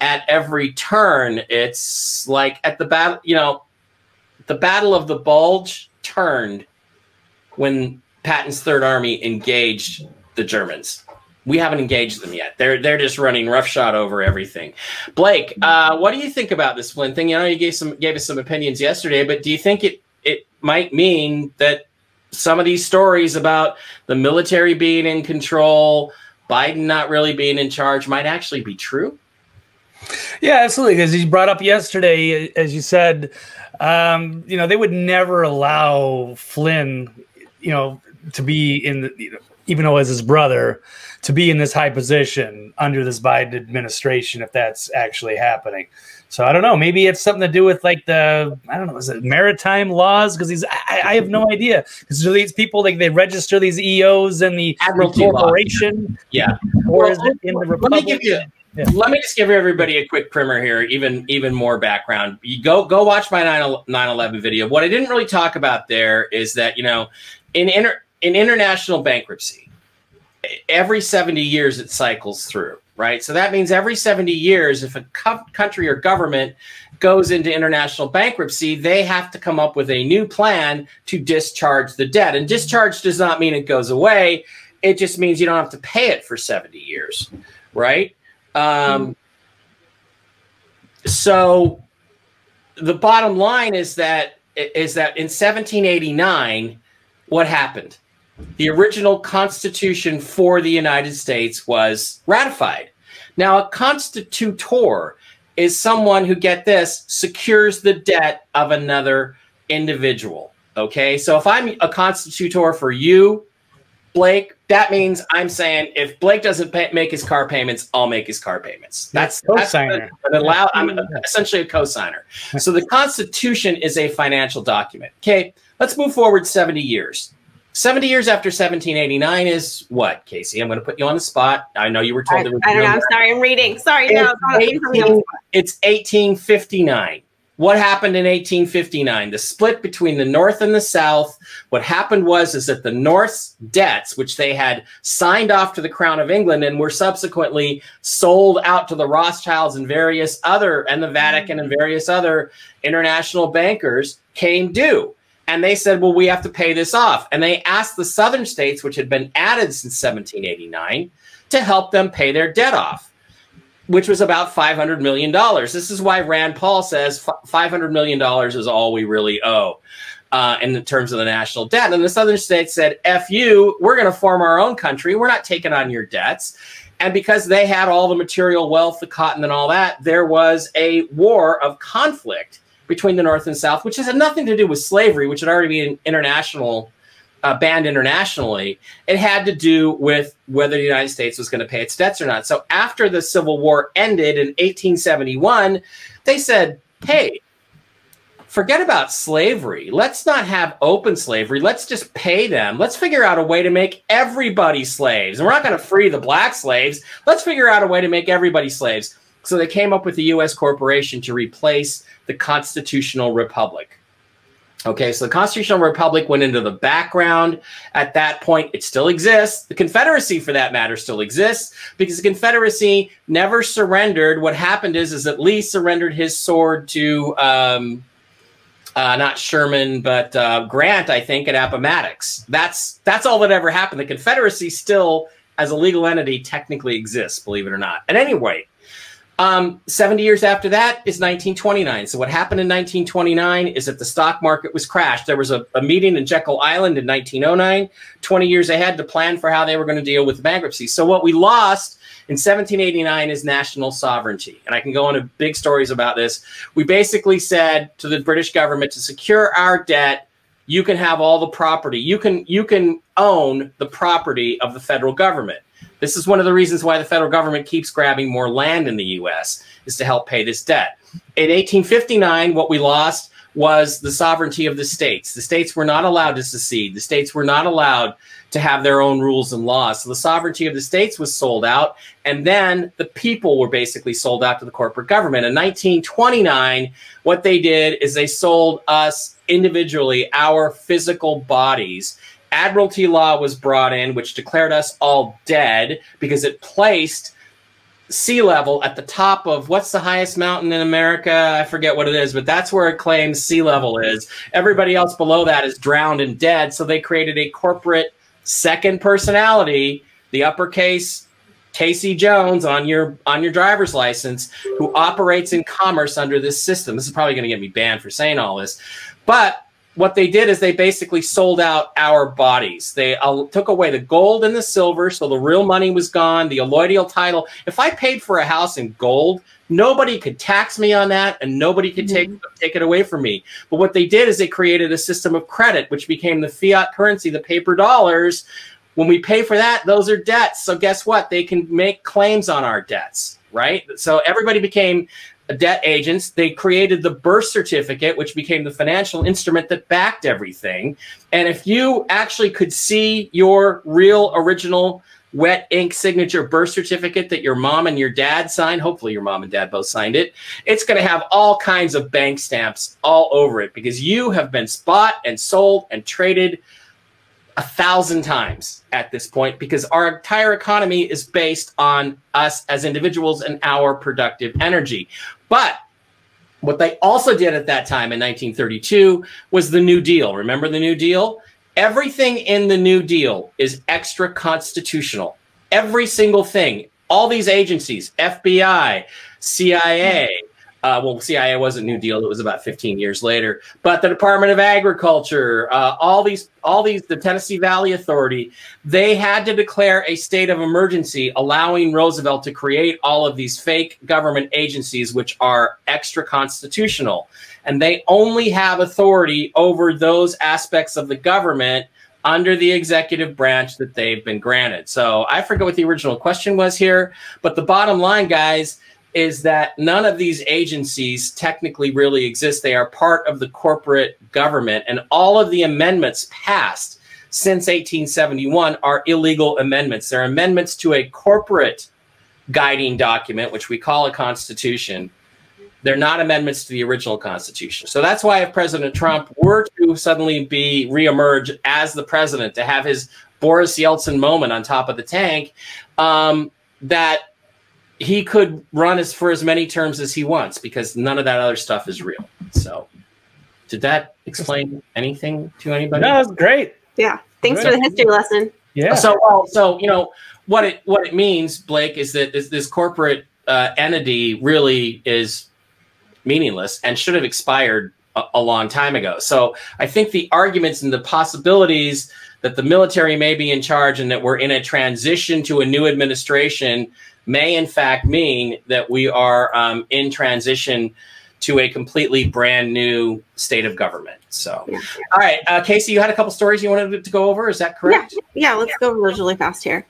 at every turn. It's like at the battle, you know, the Battle of the Bulge turned when Patton's Third Army engaged the Germans. We haven't engaged them yet. They're they're just running roughshod over everything. Blake, uh, what do you think about this Flynn thing? You know, you gave some gave us some opinions yesterday, but do you think it it might mean that some of these stories about the military being in control, Biden not really being in charge, might actually be true? Yeah, absolutely. As you brought up yesterday, as you said, um, you know, they would never allow Flynn, you know, to be in the, even though as his brother, to be in this high position under this Biden administration if that's actually happening. So I don't know. Maybe it's something to do with like the I don't know, is it maritime laws? Because these I, I, have no idea. Because these people like they register these EOs and the Admiralty corporation. Yeah. Or Well, is it in the Let Republic? me give you. Yeah. Let me just give everybody a quick primer here, even even more background. You go go watch my 9 11 video. What I didn't really talk about there is that you know, in inter, in international bankruptcy, every 70 years it cycles through, right? So that means every 70 years, if a co- country or government goes into international bankruptcy, they have to come up with a new plan to discharge the debt. And discharge does not mean it goes away. It just means you don't have to pay it for 70 years, right? Um, so the bottom line is that is that in 1789, what happened? The original Constitution for the United States was ratified. Now, a constitutor is someone who, get this, secures the debt of another individual. Okay, so if I'm a constitutor for you, Blake, that means I'm saying if Blake doesn't pay, make his car payments, I'll make his car payments. That's, that's Co-signer. an allow, I'm essentially a co-signer. (laughs) So the Constitution is a financial document. Okay, let's move forward 70 years. 70 years after 1789 is what, Casey? I'm going to put you on the spot. I know you were I, told there was I don't know. I'm sorry. I'm reading. Sorry. No. It's don't- don't- 18 it's 1859. What happened in 1859? The split between the North and the South. What happened was is that the North's debts, which they had signed off to the Crown of England and were subsequently sold out to the Rothschilds and various other and the Vatican and various other international bankers, came due. And they said, well, we have to pay this off. And they asked the southern states, which had been added since 1789, to help them pay their debt off which was about $500 million. This is why Rand Paul says $500 million is all we really owe uh, in terms of the national debt. And the southern states said, F you, we're going to form our own country. We're not taking on your debts. And because they had all the material wealth, the cotton, and all that, there was a war of conflict between the North and South, which had nothing to do with slavery, which had already been international uh, banned internationally, it had to do with whether the United States was going to pay its debts or not. So after the Civil War ended in 1871, they said, hey, forget about slavery. Let's not have open slavery. Let's just pay them. Let's figure out a way to make everybody slaves. And we're not going to free the black slaves. Let's figure out a way to make everybody slaves. So they came up with the U.S. corporation to replace the constitutional republic. Okay, so the Constitutional Republic went into the background. At that point, it still exists. The Confederacy, for that matter, still exists because the Confederacy never surrendered. What happened is, is that Lee surrendered his sword to um, uh, not Sherman, but uh, Grant, I think, at Appomattox. That's that's all that ever happened. The Confederacy still, as a legal entity, technically exists, believe it or not. At any rate, um, 70 years after that is 1929. So what happened in 1929 is that the stock market was crashed. There was a, a meeting in Jekyll Island in 1909, 20 years ahead to plan for how they were going to deal with bankruptcy. So what we lost in 1789 is national sovereignty. And I can go into big stories about this. We basically said to the British government to secure our debt, you can have all the property. You can you can own the property of the federal government. This is one of the reasons why the federal government keeps grabbing more land in the US is to help pay this debt. In 1859, what we lost was the sovereignty of the states. The states were not allowed to secede. The states were not allowed to have their own rules and laws. So the sovereignty of the states was sold out. And then the people were basically sold out to the corporate government. In 1929, what they did is they sold us individually our physical bodies admiralty law was brought in, which declared us all dead because it placed sea level at the top of what's the highest mountain in America? I forget what it is, but that's where it claims sea level is. Everybody else below that is drowned and dead. So they created a corporate second personality, the uppercase Casey Jones on your on your driver's license, who operates in commerce under this system. This is probably going to get me banned for saying all this, but what they did is they basically sold out our bodies. They uh, took away the gold and the silver, so the real money was gone. The allodial title. If I paid for a house in gold, nobody could tax me on that, and nobody could take Mhm. take it away from me. But what they did is they created a system of credit, which became the fiat currency, the paper dollars. When we pay for that, those are debts. So guess what? They can make claims on our debts, right? So everybody became debt agents. They created the birth certificate, which became the financial instrument that backed everything. And if you actually could see your real original wet ink signature birth certificate that your mom and your dad signed, hopefully your mom and dad both signed it, it's going to have all kinds of bank stamps all over it because you have been bought and sold and traded a thousand times at this point because our entire economy is based on us as individuals and our productive energy. But what they also did at that time in 1932 was the New Deal. Remember the New Deal? Everything in the New Deal is extra constitutional. Every single thing. All these agencies, FBI, CIA, uh, well, CIA wasn't New Deal; it was about 15 years later. But the Department of Agriculture, uh, all these, all these, the Tennessee Valley Authority, they had to declare a state of emergency, allowing Roosevelt to create all of these fake government agencies, which are extra constitutional, and they only have authority over those aspects of the government under the executive branch that they've been granted. So I forget what the original question was here, but the bottom line, guys is that none of these agencies technically really exist. They are part of the corporate government, and all of the amendments passed since 1871 are illegal amendments. They're amendments to a corporate guiding document, which we call a constitution. They're not amendments to the original constitution. So that's why if President Trump were to suddenly be reemerge as the president to have his Boris Yeltsin moment on top of the tank, um, that he could run as for as many terms as he wants because none of that other stuff is real. So, did that explain anything to anybody? No, that's great. Yeah. Thanks for the history lesson. Yeah. So, well, so you know what it what it means, Blake, is that this, this corporate uh, entity really is meaningless and should have expired a, a long time ago. So, I think the arguments and the possibilities that the military may be in charge and that we're in a transition to a new administration may in fact mean that we are um, in transition to a completely brand new state of government. So, all right, uh, Casey, you had a couple stories you wanted to go over. Is that correct? Yeah, yeah let's go really fast here.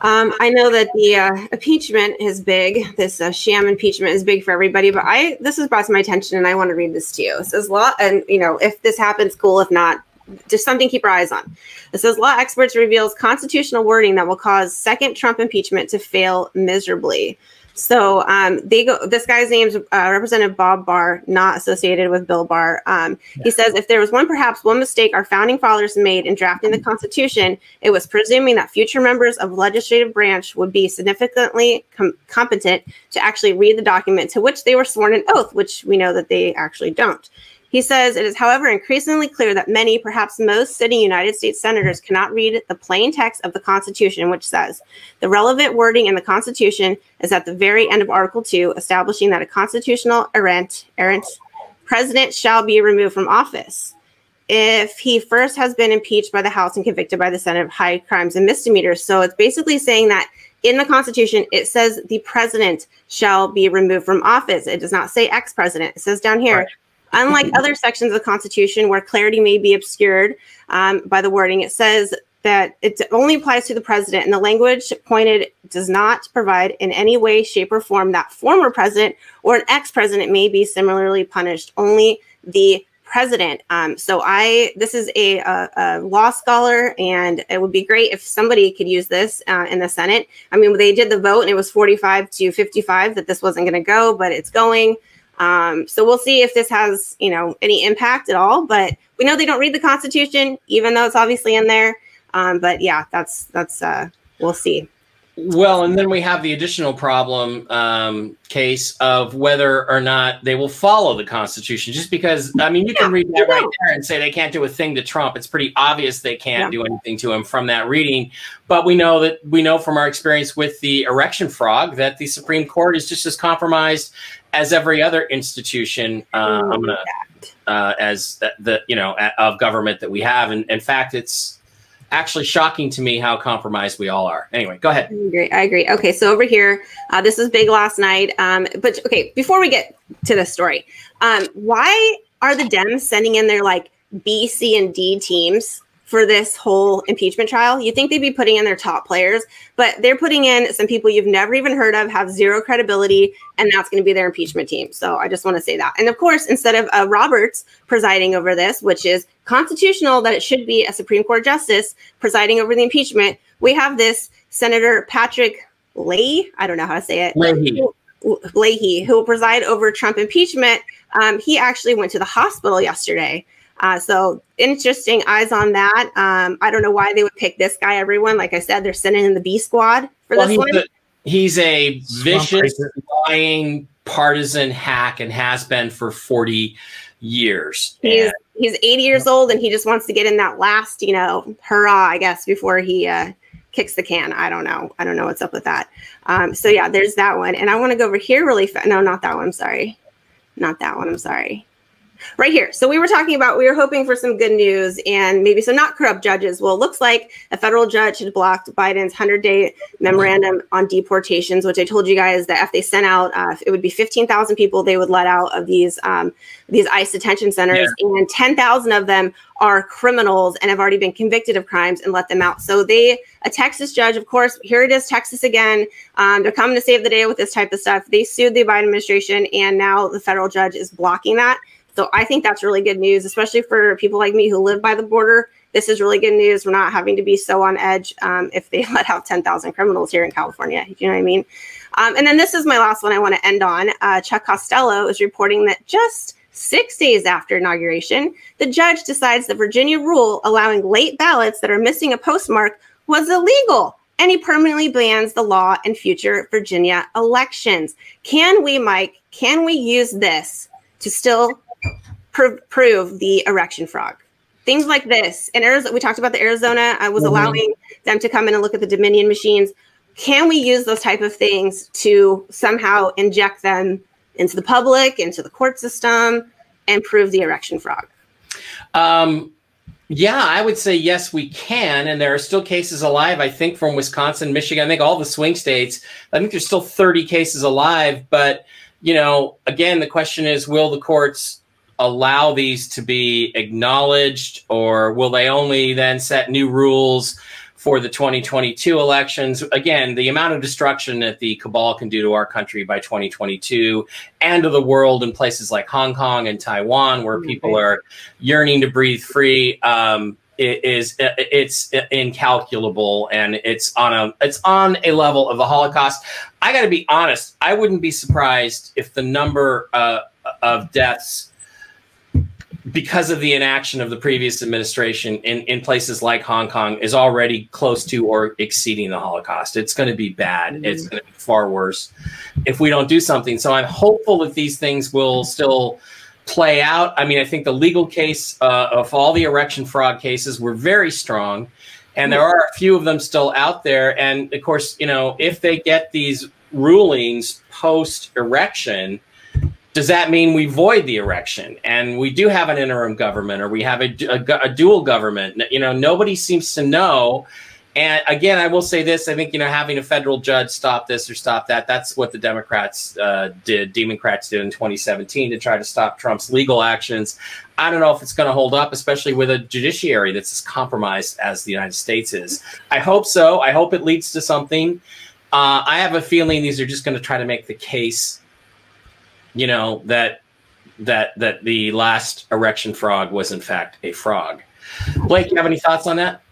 Um, I know that the uh, impeachment is big. This uh, sham impeachment is big for everybody, but I this was brought to my attention, and I want to read this to you. It says law, and you know, if this happens, cool. If not, just something to keep our eyes on. It says law experts reveals constitutional wording that will cause second Trump impeachment to fail miserably. So um, they go. This guy's name's uh, Representative Bob Barr, not associated with Bill Barr. Um, He says if there was one, perhaps one mistake our founding fathers made in drafting the Constitution, it was presuming that future members of legislative branch would be significantly com- competent to actually read the document to which they were sworn an oath, which we know that they actually don't. He says it is, however, increasingly clear that many, perhaps most sitting United States senators cannot read the plain text of the Constitution, which says the relevant wording in the Constitution is at the very end of Article 2, establishing that a constitutional errant, errant president shall be removed from office if he first has been impeached by the House and convicted by the Senate of high crimes and misdemeanors. So it's basically saying that in the Constitution, it says the president shall be removed from office. It does not say ex president. It says down here, Right. Unlike other sections of the Constitution where clarity may be obscured um, by the wording, it says that it only applies to the president, and the language pointed does not provide in any way, shape, or form that former president or an ex president may be similarly punished. Only the president. Um, so I, this is a, a, a law scholar, and it would be great if somebody could use this uh, in the Senate. I mean, they did the vote, and it was 45 to 55 that this wasn't going to go, but it's going. Um, so we'll see if this has, you know, any impact at all. But we know they don't read the Constitution, even though it's obviously in there. Um, but yeah, that's that's uh, we'll see. Well, and then we have the additional problem um, case of whether or not they will follow the Constitution. Just because, I mean, you can read that right there and say they can't do a thing to Trump. It's pretty obvious they can't Yeah. do anything to him from that reading. But we know that we know from our experience with the erection frog that the Supreme Court is just as compromised as every other institution. Uh, I'm gonna uh, as the, the you know of government that we have, and in fact, it's actually shocking to me how compromised we all are. Anyway, go ahead. I agree. I agree. Okay, so over here, uh, this was big last night. Um, but okay, before we get to this story, um, why are the Dems sending in their like B, C, and D teams for this whole impeachment trial? You think they'd be putting in their top players, but they're putting in some people you've never even heard of, have zero credibility, and that's going to be their impeachment team. So I just want to say that. And of course, instead of uh, Roberts presiding over this, which is constitutional that it should be a Supreme Court justice presiding over the impeachment, we have this Senator Patrick Leahy. I don't know how to say it. Leahy. Leahy, who will preside over Trump impeachment. Um, he actually went to the hospital yesterday. Uh, so interesting eyes on that. Um, I don't know why they would pick this guy. Everyone, like I said, they're sending in the B squad for Well, this he's, one. a, he's a vicious, lying partisan hack and has been for 40 years. He's And he's 80 years old and he just wants to get in that last, you know, hurrah, I guess, before he uh, kicks the can. I don't know. I don't know what's up with that. Um, so yeah, there's that one. And I want to go over here really fast. No, not that one. I'm sorry. Not that one. I'm sorry. Right here. So we were talking about, we were hoping for some good news and maybe some not corrupt judges. Well, it looks like a federal judge had blocked Biden's 100 day memorandum on deportations, which I told you guys that if they sent out, uh, it would be 15,000 people they would let out of these um, these ICE detention centers, and 10,000 of them are criminals and have already been convicted of crimes and let them out. So they, a Texas judge, of course, here it is, Texas again. Um, they're coming to save the day with this type of stuff. They sued the Biden administration, and now the federal judge is blocking that. So I think that's really good news, especially for people like me who live by the border. This is really good news. We're not having to be so on edge um, if they (laughs) let out 10,000 criminals here in California. You know what I mean? Um, and then this is my last one I want to end on. Uh, Chuck Callesto is reporting that just six days after inauguration, the judge decides the Virginia rule allowing late ballots that are missing a postmark was illegal. And he permanently bans the law in future Virginia elections. Can we, Mike, can we use this to still pr- prove the erection frog? Things like this. In Arizona, we talked about the Arizona. I was Mhm. allowing them to come in and look at the Dominion machines. Can we use those type of things to somehow inject them into the public, into the court system, and prove the erection frog? Um, yeah, I would say yes, we can. And there are still cases alive, I think, from Wisconsin, Michigan, I think all the swing states. I think there's still 30 cases alive. But, you know, again, the question is will the courts allow these to be acknowledged or will they only then set new rules? For the 2022 elections, again, the amount of destruction that the cabal can do to our country by 2022 and to the world in places like Hong Kong and Taiwan, where people are yearning to breathe free um, it is it's incalculable and it's on a it's on a level of the Holocaust. I got to be honest. I wouldn't be surprised if the number uh, of deaths because of the inaction of the previous administration in, in places like Hong Kong is already close to or exceeding the Holocaust. It's going to be bad. Mhm. It's going to be far worse if we don't do something. So I'm hopeful that these things will still play out. I mean, I think the legal case uh, of all the erection fraud cases were very strong, and there are a few of them still out there. And of course, you know, if they get these rulings post erection, does that mean we void the erection and we do have an interim government or we have a, a, a dual government? You know, nobody seems to know. And again, I will say this: I think you know having a federal judge stop this or stop that—that's what the Democrats uh, did, Democrats did in 2017 to try to stop Trump's legal actions. I don't know if it's going to hold up, especially with a judiciary that's as compromised as the United States is. I hope so. I hope it leads to something. Uh, I have a feeling these are just going to try to make the case, you know, that that that the last erection frog was in fact a frog. Blake, you have any thoughts on that?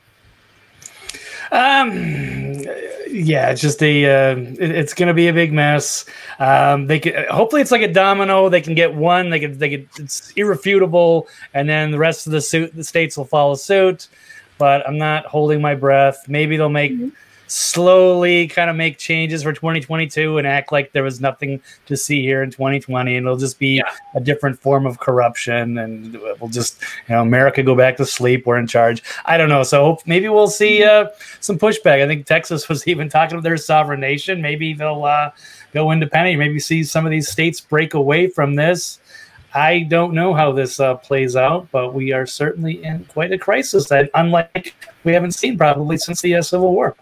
Um, yeah, it's just a. Uh, it, it's going to be a big mess. Um, they can hopefully it's like a domino. They can get one. They can. They can. It's irrefutable, and then the rest of the suit, the states will follow suit. But I'm not holding my breath. Maybe they'll make. Mm-hmm slowly kind of make changes for 2022 and act like there was nothing to see here in 2020 and it'll just be yeah. a different form of corruption and we'll just you know america go back to sleep we're in charge i don't know so maybe we'll see uh, some pushback i think texas was (laughs) even talking about their sovereign nation maybe they'll uh, go independent maybe see some of these states break away from this I don't know how this uh, plays out, but we are certainly in quite a crisis that, unlike we haven't seen probably since the uh, Civil War.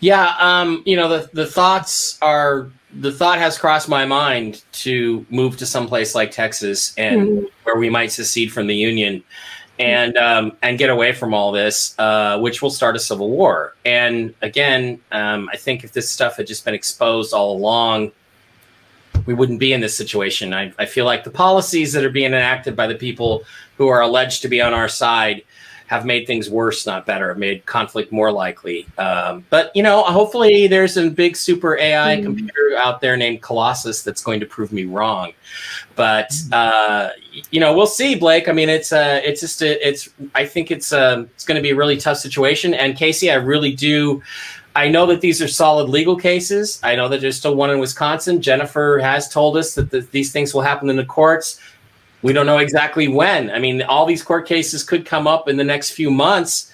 Yeah, um, you know, the, the thoughts are the thought has crossed my mind to move to some place like Texas and mm-hmm. where we might secede from the Union and um, and get away from all this, uh, which will start a civil war. And again, um, I think if this stuff had just been exposed all along, we wouldn't be in this situation. I, I feel like the policies that are being enacted by the people who are alleged to be on our side have made things worse, not better, have made conflict more likely. Um, but you know, hopefully, there's a big super AI mm. computer out there named Colossus that's going to prove me wrong. But uh, you know, we'll see, Blake. I mean, it's uh, it's just a, it's. I think it's uh, it's going to be a really tough situation. And Casey, I really do. I know that these are solid legal cases. I know that there's still one in Wisconsin. Jennifer has told us that the, these things will happen in the courts. We don't know exactly when. I mean, all these court cases could come up in the next few months.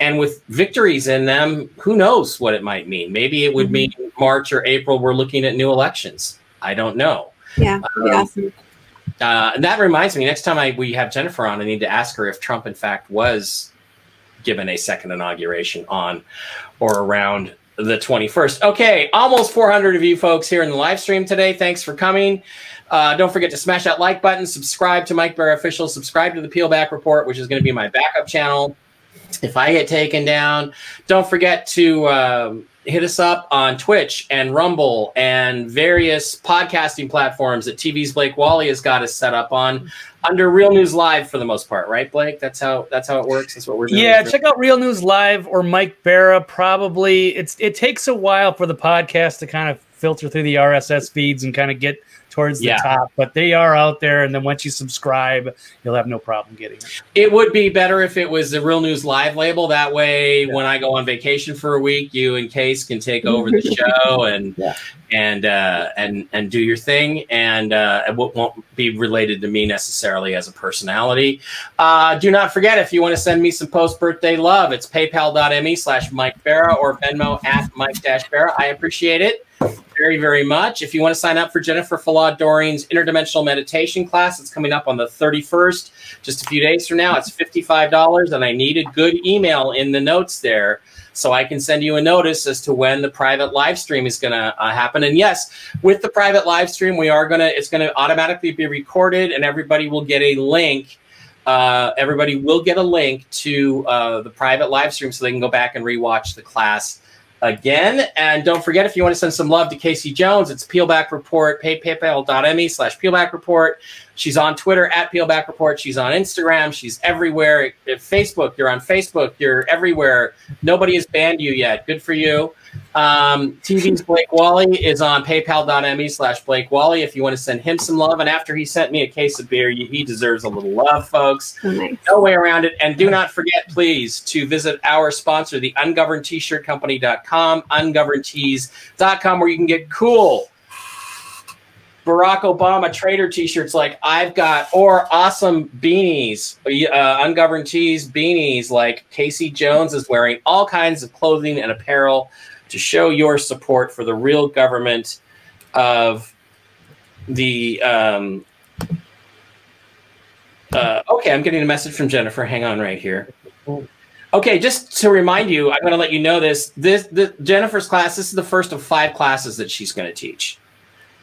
And with victories in them, who knows what it might mean? Maybe it would mm-hmm. mean March or April, we're looking at new elections. I don't know. Yeah. Um, awesome. Uh, and that reminds me, next time I, we have Jennifer on, I need to ask her if Trump, in fact, was given a second inauguration on or around the 21st. Okay, almost 400 of you folks here in the live stream today. Thanks for coming. Uh, don't forget to smash that like button, subscribe to Mike Bara Official, subscribe to the Peel Back Report, which is going to be my backup channel. If I get taken down, don't forget to um, hit us up on Twitch and Rumble and various podcasting platforms that TV's Blake Wally has got us set up on under Real News Live for the most part, right, Blake? That's how that's how it works. That's what we're doing. Yeah, check out Real News Live or Mike Barra. Probably it's it takes a while for the podcast to kind of filter through the RSS feeds and kind of get towards the yeah. top, but they are out there. And then once you subscribe, you'll have no problem getting it. It would be better if it was the Real News Live label. That way, yeah. when I go on vacation for a week, you and Case can take over the (laughs) show and yeah. and uh, and and do your thing, and uh, it won't be related to me necessarily as a personality. Uh, do not forget if you want to send me some post birthday love, it's PayPal.me slash Mike Bara or Venmo at Mike Dash Bara. I appreciate it very, very much. If you want to sign up for Jennifer Falad Doring's interdimensional meditation class, it's coming up on the 31st, just a few days from now. It's $55, and I need a good email in the notes there so I can send you a notice as to when the private live stream is going to uh, happen. And yes, with the private live stream, we are going to, it's going to automatically be recorded, and everybody will get a link. Uh, everybody will get a link to uh, the private live stream so they can go back and rewatch the class again. And don't forget, if you want to send some love to Casey Jones, it's Peelback Report, pay paypal.me slash Peelback Report. She's on Twitter at Peelback Report. She's on Instagram. She's everywhere. At Facebook, you're on Facebook. You're everywhere. Nobody has banned you yet. Good for you. Um, TV's Blake Wally is on paypal.me slash Blake Wally if you want to send him some love. And after he sent me a case of beer, he deserves a little love, folks. Oh, nice. No way around it. And do not forget, please, to visit our sponsor, the ungoverned t-shirt company.com, ungovernedtees.com, where you can get cool Barack Obama trader t-shirts like I've got, or awesome beanies, uh, ungoverned tees beanies like Casey Jones is wearing, all kinds of clothing and apparel to show your support for the real government of the. Um, uh, okay, I'm getting a message from Jennifer. Hang on right here. Okay, just to remind you, I'm going to let you know this. This Jennifer's class. This is the first of five classes that she's going to teach.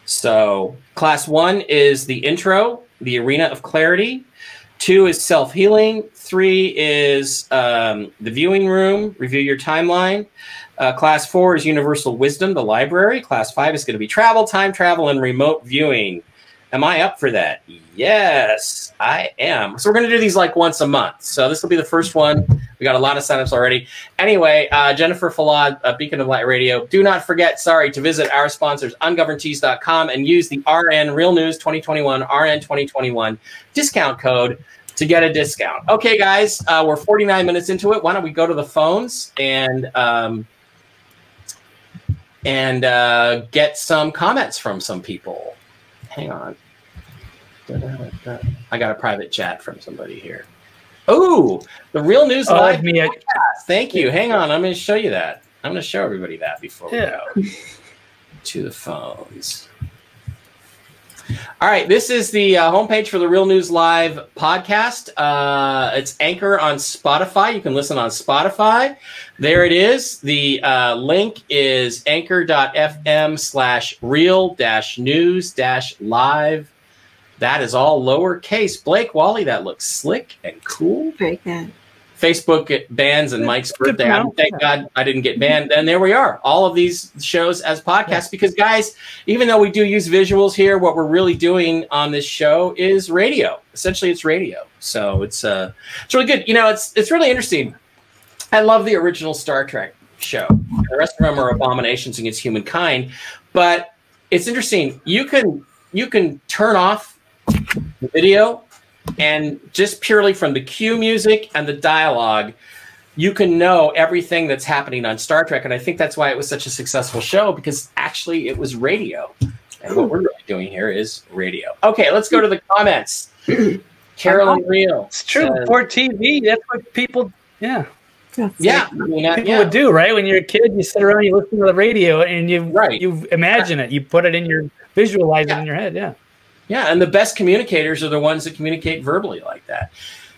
So, class one is the intro, the arena of clarity. Two is self healing. Three is um, the viewing room, review your timeline. Uh, class four is Universal Wisdom, the library. Class five is going to be travel, time travel, and remote viewing. Am I up for that? Yes, I am. So we're going to do these like once a month. So this will be the first one. We got a lot of signups already. Anyway, uh, Jennifer Falad, uh, Beacon of Light Radio. Do not forget, sorry, to visit our sponsors, ungovernedtees.com, and use the RN Real News 2021, RN 2021 discount code to get a discount. Okay, guys, uh, we're 49 minutes into it. Why don't we go to the phones and um, and uh, get some comments from some people? Hang on. I got a private chat from somebody here. Oh, the Real News Oh, Live me, podcast. Thank you. Hang on. I'm going to show you that. I'm going to show everybody that before we Yeah. go (laughs) to the phones. All right, this is the uh, homepage for the Real News Live podcast. Uh, it's Anchor on Spotify. You can listen on Spotify. There it is. The uh, link is anchor.fm slash real dash news dash live. That is all lowercase. Blake Wally, that looks slick and cool. Very good. Facebook bans and Mike's Good birthday. I- promote. Thank God I didn't get banned. And there we are. All of these shows as podcasts. Because guys, even though we do use visuals here, what we're really doing on this show is radio. Essentially, it's radio. So it's uh, it's really good. You know, it's it's really interesting. I love the original Star Trek show. The rest of them are abominations against humankind. But it's interesting. You can you can turn off the video and just purely from the cue music and the dialogue you can know everything that's happening on star trek and i think that's why it was such a successful show because actually it was radio and what we're really doing here is radio okay let's go to the comments (clears throat) carolyn real It's true. says- Before TV, that's what people, yeah, yeah, I mean, uh, people yeah. would do, right? When you're a kid, you sit around, you listen to the radio, and you Right. you imagine it, you put it in your visualize it in your head. Yeah. Yeah, and the best communicators are the ones that communicate verbally like that.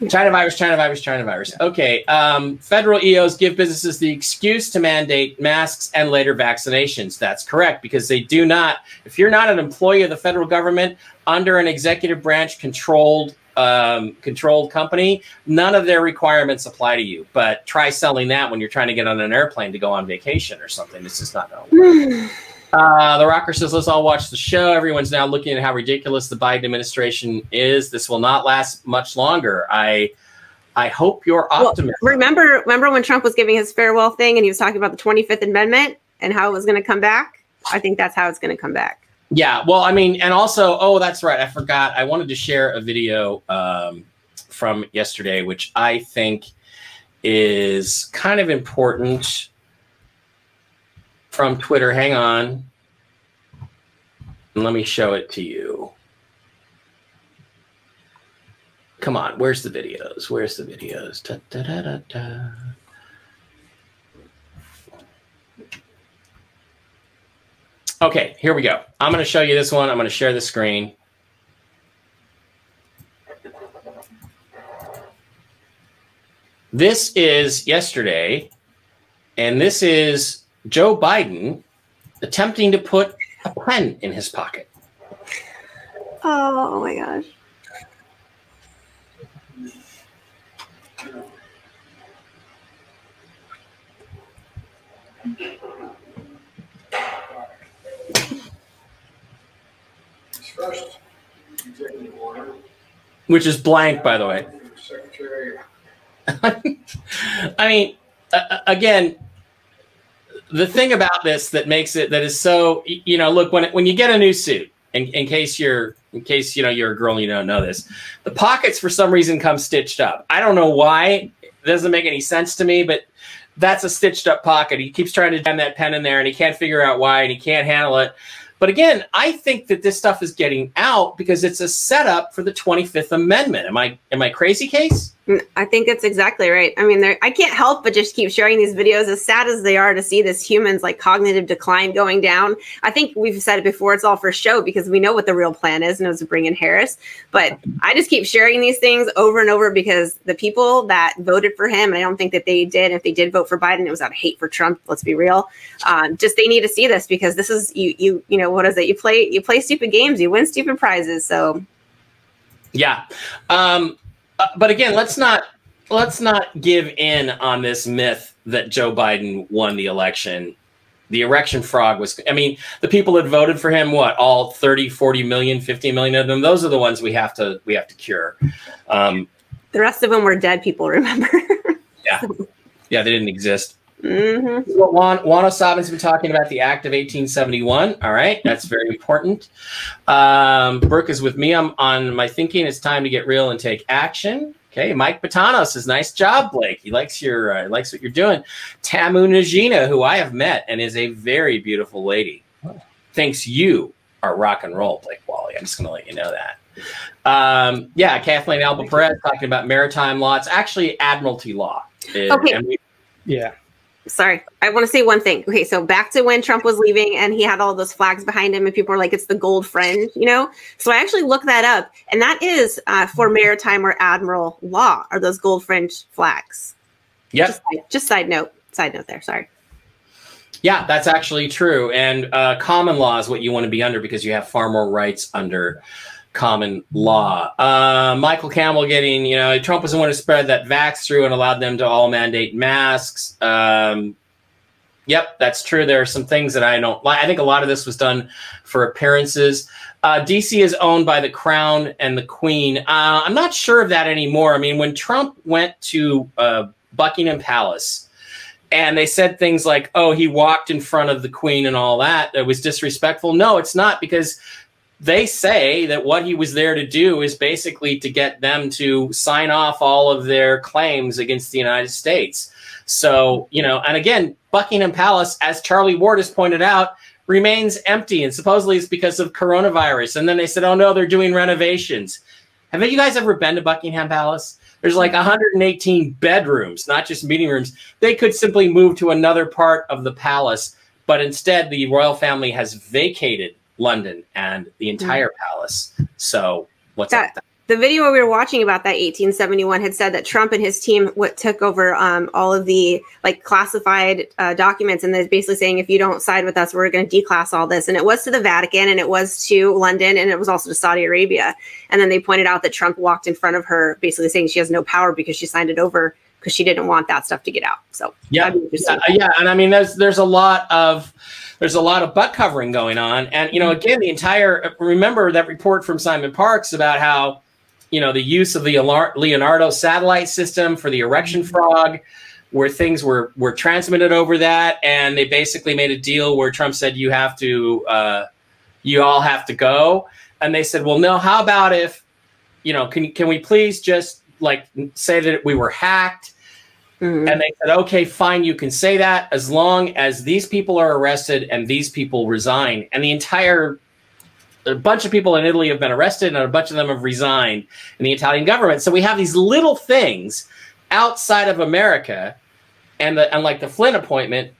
China virus, China virus, China virus. Okay, um, federal EOs give businesses the excuse to mandate masks and later vaccinations. That's correct because they do not. If you're not an employee of the federal government under an executive branch controlled um, controlled company, none of their requirements apply to you. But try selling that when you're trying to get on an airplane to go on vacation or something. It's just not going to work. (sighs) (sighs) (sighs) Uh, the rocker says, let's all watch the show. Everyone's now looking at how ridiculous the Biden administration is. This will not last much longer. I I hope you're Well, optimistic. remember, remember when Trump was giving his farewell thing and he was talking about the 25th Amendment and how it was going to come back? I think that's how it's going to come back. yeah, well, I mean, and also, oh, that's right. I forgot. I wanted to share a video um, from yesterday, which I think is kind of important from Twitter. Hang on. And Let me show it to you. Come on, where's the videos? Where's the videos? Da, da, da, da, da. Okay, here we go. I'm going to show you this one. I'm going to share the screen. This is yesterday, and this is Joe Biden attempting to put a pen in his pocket. Oh my gosh. First, executive order, which is blank, by the way. (laughs) I mean, uh, again, the thing about this that makes it that is so you know, look when when you get a new suit, in, in case you're in case you know you're a girl and you don't know this, the pockets for some reason come stitched up. I don't know why. It doesn't make any sense to me, but that's a stitched up pocket. He keeps trying to jam that pen in there, and he can't figure out why, and he can't handle it. But again, I think that this stuff is getting out because it's a setup for the 25th Amendment. Am I am I crazy, case? I think that's exactly right. I mean, I can't help but just keep sharing these videos, as sad as they are to see this human's like cognitive decline going down. I think we've said it before; it's all for show because we know what the real plan is, and it was to bring in Harris. But I just keep sharing these things over and over because the people that voted for him, and I don't think that they did. If they did vote for Biden, it was out of hate for Trump. Let's be real. Um, just they need to see this because this is you. You you know what is it? You play you play stupid games, you win stupid prizes. So Yeah. Um, uh, but again, let's not let's not give in on this myth that Joe Biden won the election The erection frog was, I mean, the people that voted for him, what, all 30, 40 million, 50 million of them, those are the ones we have to, we have to cure. Um, The rest of them were dead people, remember? (laughs) yeah. Yeah, they didn't exist. Hmm What Juan, Juan O'Savin's been talking about the Act of 1871. All right, that's very important. Um, Brooke is with me. I'm on my thinking. It's time to get real and take action. Okay, Mike Batanos says, "Nice job, Blake. He likes your uh, he likes what you're doing." Tamu Najina, who I have met and is a very beautiful lady, thinks you are rock and roll, Blake Wally. I'm just going to let you know that. Um, yeah, Kathleen Alba Perez talking about maritime law. It's actually admiralty law. Uh, Okay. and we- Yeah. Sorry, I want to say one thing. Okay, so back to when Trump was leaving and he had all those flags behind him, and people were like, "It's the gold friend," you know. So I actually looked that up, and that is uh, for maritime or admiral law. Are those gold fringe flags? Yep. Just, just side note. Side note there. Sorry. Yeah, that's actually true. And uh, common law is what you want to be under because you have far more rights under common law. Uh, Michael Campbell getting, you know, Trump was the one who spread that vax through and allowed them to all mandate masks. Um, yep, that's true. There are some things that I don't like. I think a lot of this was done for appearances. Uh, DC is owned by the crown and the queen. Uh, I'm not sure of that anymore. I mean, when Trump went to uh, Buckingham Palace, and they said things like, "Oh, he walked in front of the queen and all that. It was disrespectful." No, it's not because they say that what he was there to do is basically to get them to sign off all of their claims against the United States. So, you know, and again, Buckingham Palace, as Charlie Ward has pointed out, remains empty, and supposedly it's because of coronavirus. And then they said, "Oh no, they're doing renovations." Have you guys ever been to Buckingham Palace? There's like 118 bedrooms, not just meeting rooms. They could simply move to another part of the palace, but instead the royal family has vacated London and the entire palace. So what's up? That- that? the video we were watching about that 1871 had said that Trump and his team what took over um, all of the like classified uh, documents, and they're basically saying if you don't side with us, we're going to declass all this. And it was to the Vatican, and it was to London, and it was also to Saudi Arabia. And then they pointed out that Trump walked in front of her, basically saying she has no power because she signed it over because she didn't want that stuff to get out. So Yeah, that'd be interesting. yeah, yeah, and I mean, there's there's a lot of there's a lot of butt covering going on, and you know, again, the entire remember that report from Simon Parkes about how you know the use of the Leonardo satellite system for the erection frog, where things were were transmitted over that, and they basically made a deal where Trump said you have to uh, you all have to go, and they said, well, no, how about if you know can can we please just like say that we were hacked Mhm. and they said, okay, fine, you can say that as long as these people are arrested and these people resign. And the entire a bunch of people in Italy have been arrested and a bunch of them have resigned in the Italian government. So we have these little things outside of America and the and like the Flynn appointment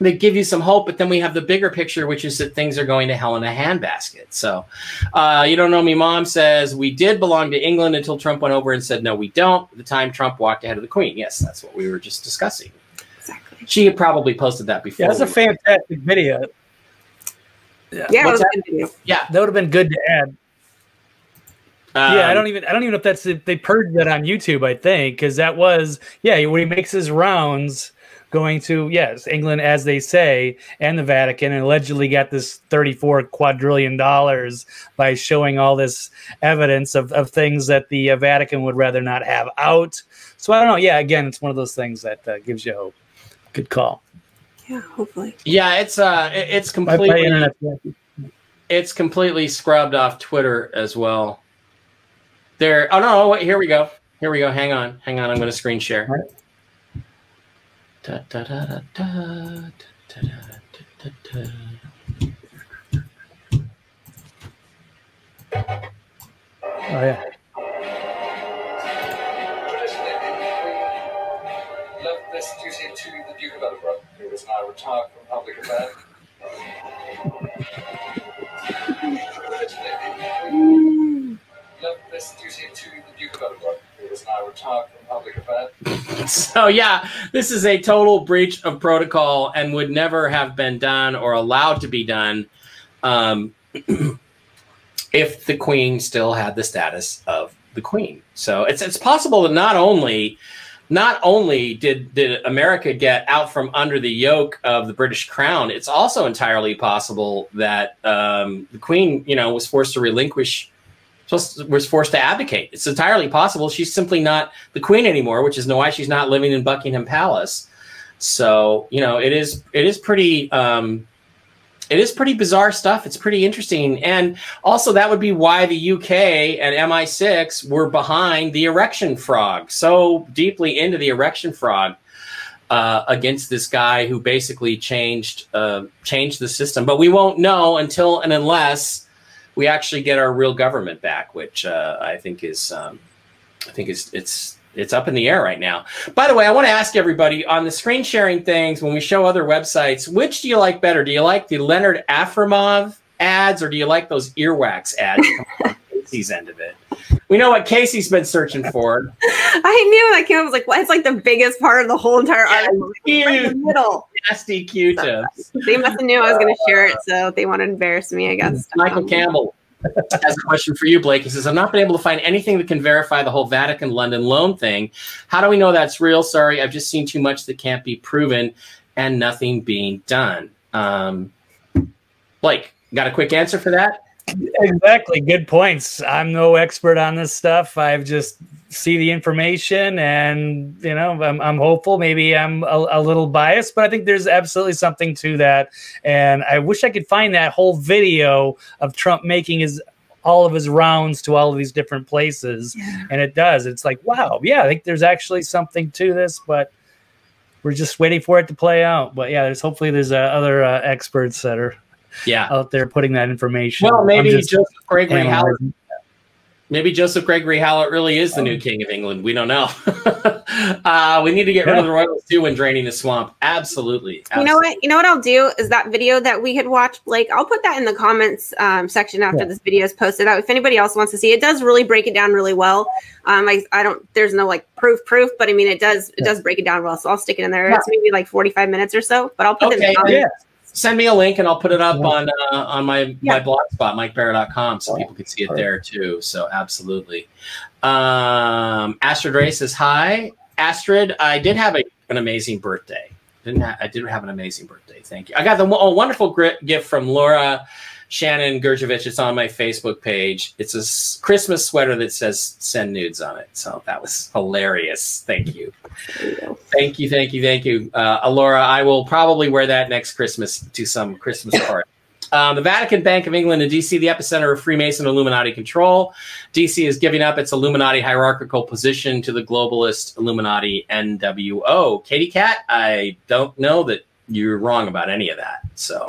that give you some hope, but then we have the bigger picture, which is that things are going to hell in a handbasket. So, uh, you don't know me. Mom says we did belong to England until Trump went over and said no, we don't. The time Trump walked ahead of the Queen. Yes, that's what we were just discussing. exactly. She had probably posted that before. Yeah, that's a we- fantastic video. Yeah, it What's was that? video. yeah, That would have been good to add. yeah, I Um, don't even I don't even know if that's if they purged that on YouTube. I think because that was yeah when he makes his rounds going to yes England as they say and the Vatican and allegedly got this thirty four quadrillion dollars by showing all this evidence of, of things that the uh, Vatican would rather not have out. So I don't know. Yeah, again, it's one of those things that uh, gives you hope. Good call. Yeah, hopefully. Yeah, it's uh, it- it's My, my completely internet. it's completely scrubbed off Twitter as well. There. Oh no! Wait, here we go. Here we go. Hang on. Hang on. I'm going to screen share. All right. Da, da, da, da, da, da, da, da, da, da. Oh yeah. Love this duty to the Duke of Edinburgh, who is now retired from public affairs. Love this duty to the Duke of Edinburgh, retired from public affairs. (laughs) So yeah, this is a total breach of protocol and would never have been done or allowed to be done um, (clears throat) if the queen still had the status of the queen. So it's it's possible that not only not only did did America get out from under the yoke of the British Crown, it's also entirely possible that um, the Queen, you know, was forced to relinquish, was forced to abdicate. It's entirely possible she's simply not the Queen anymore, which is why she's not living in Buckingham Palace. So you know, it is it is pretty. Um, it is pretty bizarre stuff. It's pretty interesting. And also, that would be why the UK and MI6 were behind the erection frog, so deeply into the erection frog. Uh, against this guy who basically changed uh, changed the system, but we won't know until and unless we actually get our real government back, which uh, I think is um, I think is it's it's up in the air right now. By the way, I want to ask everybody on the screen sharing things when we show other websites, which do you like better? Do you like the Leonard Afremov ads or do you like those earwax ads Casey's (laughs) end of it? We know what Casey's been searching for. I knew that came up. I was like, what? It's like the biggest part of the whole entire article. Huge, Right in the middle. nasty Q-tips. They must have knew I was going to share it, so they want to embarrass me, I guess. (laughs) Michael Campbell has a question for you, Blake. He says, I've not been able to find anything that can verify the whole Vatican London loan thing. How do we know that's real? Sorry, I've just seen too much that can't be proven and nothing being done. Um, Blake, got a quick answer for that? Exactly. Good points. I'm no expert on this stuff. I've just see the information and you know I'm, I'm hopeful maybe i'm a, a, little biased but i think there's absolutely something to that and i wish i could find that whole video of trump making his all of his rounds to all of these different places yeah. and it does it's like wow yeah i think there's actually something to this but we're just waiting for it to play out but yeah there's hopefully there's uh, other uh, experts that are yeah out there putting that information well maybe joseph gregory howard Maybe Joseph Gregory Hallett really is the new um, king of England. We don't know. (laughs) uh, we need to get yeah. rid of the royals too when draining the swamp. Absolutely. Absolutely. You know what? You know what I'll do is that video that we had watched, Blake. I'll put that in the comments um, section after yeah. this video is posted out. If anybody else wants to see, it does really break it down really well. Um, I, I don't. There's no like proof, proof, but I mean it does. It does break it down well. So I'll stick it in there. Yeah. It's maybe like 45 minutes or so, but I'll put okay. it in the comments send me a link and I'll put it up on uh, on my yeah. my blog spot, MikeBara.com, so people can see it there too. So absolutely. Um, Astrid Ray says hi. Astrid, I did have a, an amazing birthday. Didn't ha- I did have an amazing birthday. Thank you. I got the a wonderful gift from Laura Shannon Gurjevich. It's on my Facebook page. It's a Christmas sweater that says "Send nudes" on it. So that was hilarious. Thank you. Thank you, thank you, thank you, uh, Alora. I will probably wear that next Christmas to some Christmas (laughs) party. Um, the Vatican Bank of England and DC, the epicenter of Freemason Illuminati control. DC is giving up its Illuminati hierarchical position to the globalist Illuminati NWO. Katie Cat, I don't know that you're wrong about any of that. So,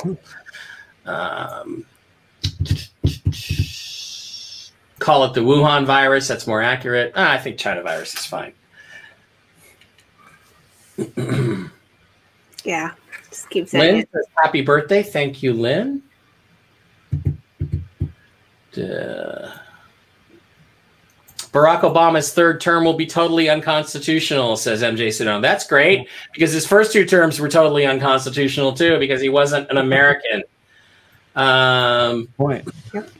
um, call it the Wuhan virus. That's more accurate. Ah, I think China virus is fine. (clears throat) yeah, just keep saying Lynn it. happy birthday. Thank you, Lynn. Duh. Barack Obama's third term will be totally unconstitutional, says MJ Sedone. That's great because his first two terms were totally unconstitutional too because he wasn't an American. Um, Point. Yep.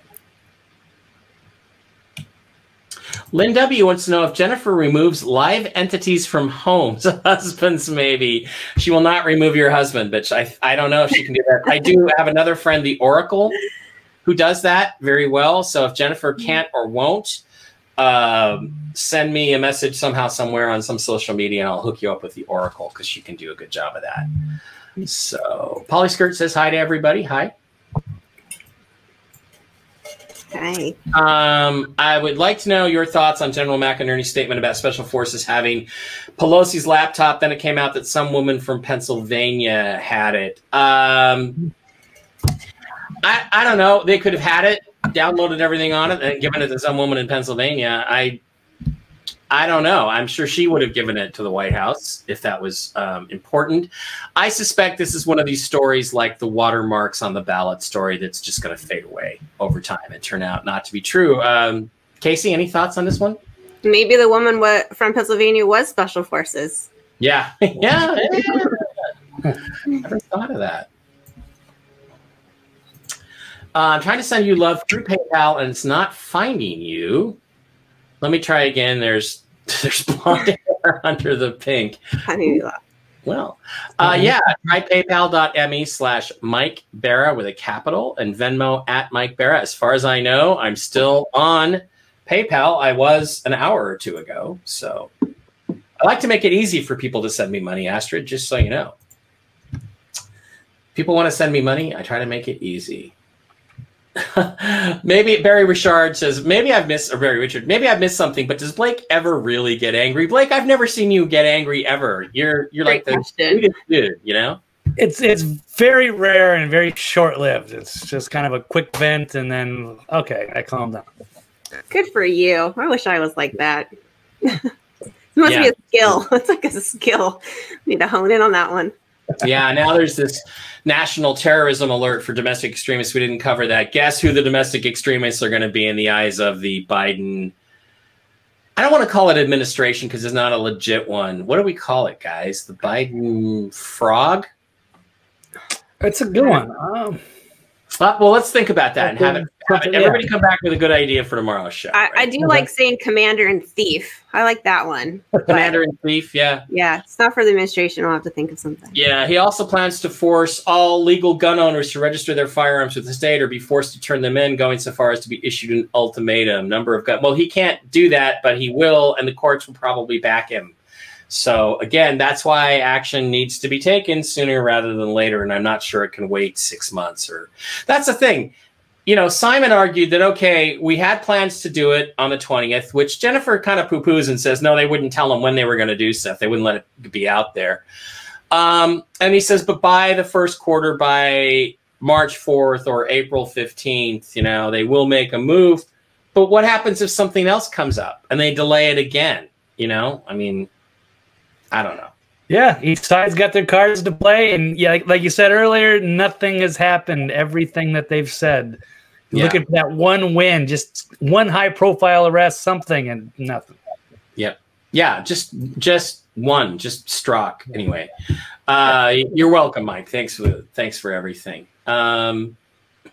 Lynn W wants to know if Jennifer removes live entities from homes, (laughs) husbands maybe. She will not remove your husband, but I I don't know if she can do that. I do have another friend, the Oracle, who does that very well. So if Jennifer can't or won't, um, send me a message somehow somewhere on some social media, and I'll hook you up with the Oracle because she can do a good job of that. So Polly Skirt says hi to everybody. Hi. Um, I would like to know your thoughts on General McInerney's statement about special forces having Pelosi's laptop. Then it came out that some woman from Pennsylvania had it. Um, I, I don't know. They could have had it, downloaded everything on it, and given it to some woman in Pennsylvania. I I don't know. I'm sure she would have given it to the White House if that was um, important. I suspect this is one of these stories like the watermarks on the ballot story that's just going to fade away over time and turn out not to be true. Um, Casey, any thoughts on this one? Maybe the woman from Pennsylvania was special forces. Yeah, yeah. (laughs) yeah. Never thought of that. Uh, I'm trying to send you love through PayPal and it's not finding you. Let me try again. There's (laughs) there's blonde (laughs) under the pink. I knew that. Well, uh, yeah, try paypal.me slash Mike Barra with a capital and Venmo at Mike Barra. As far as I know, I'm still on PayPal. I was an hour or two ago. So I like to make it easy for people to send me money, Astrid, just so you know. People want to send me money, I try to make it easy. (laughs) maybe Barry Richard says, maybe I've missed, or Barry Richard, maybe I've missed something, but does Blake ever really get angry? Blake, I've never seen you get angry ever. You're you're Great like the sweetest dude, you know? It's it's very rare and very short lived. It's just kind of a quick vent and then okay, I calm down. Good for you. I wish I was like that. (laughs) it must Yeah. be a skill. (laughs) It's like a skill. I Need to hone in on that one. Yeah, now there's this national terrorism alert for domestic extremists. We didn't cover that. Guess who the domestic extremists are going to be in the eyes of the Biden? I don't want to call it administration because it's not a legit one. What do we call it, guys? The Biden frog? It's a good one. Um, Uh, well, let's think about that and have it. Have it. Something- yeah. Everybody come back with a good idea for tomorrow's show. I, I do Okay. like saying commander and thief. I like that one. Commander in Thief, yeah. yeah, it's not for the administration. I'll have to think of something. Yeah, he also plans to force all legal gun owners to register their firearms with the state or be forced to turn them in, going so far as to be issued an ultimatum. Number of gun. Well, he can't do that, but he will, and the courts will probably back him. So again, that's why action needs to be taken sooner rather than later, and I'm not sure it can wait six months. Or that's the thing. You know, Simon argued that okay, we had plans to do it on the 20th, which Jennifer kind of poo-poos and says no, they wouldn't tell them when they were going to do stuff. They wouldn't let it be out there. Um, and he says, but by the first quarter, by March 4th or April 15th, you know, they will make a move. But what happens if something else comes up and they delay it again? You know, I mean, I don't know. yeah, each side's got their cards to play, and yeah, like, like you said earlier, nothing has happened. Everything that they've said, Yeah. looking for that one win, just one high profile arrest, something, and nothing. Yep. Yeah, just just one, just Strzok. Anyway, uh, you're welcome, Mike. Thanks for thanks for everything. Um,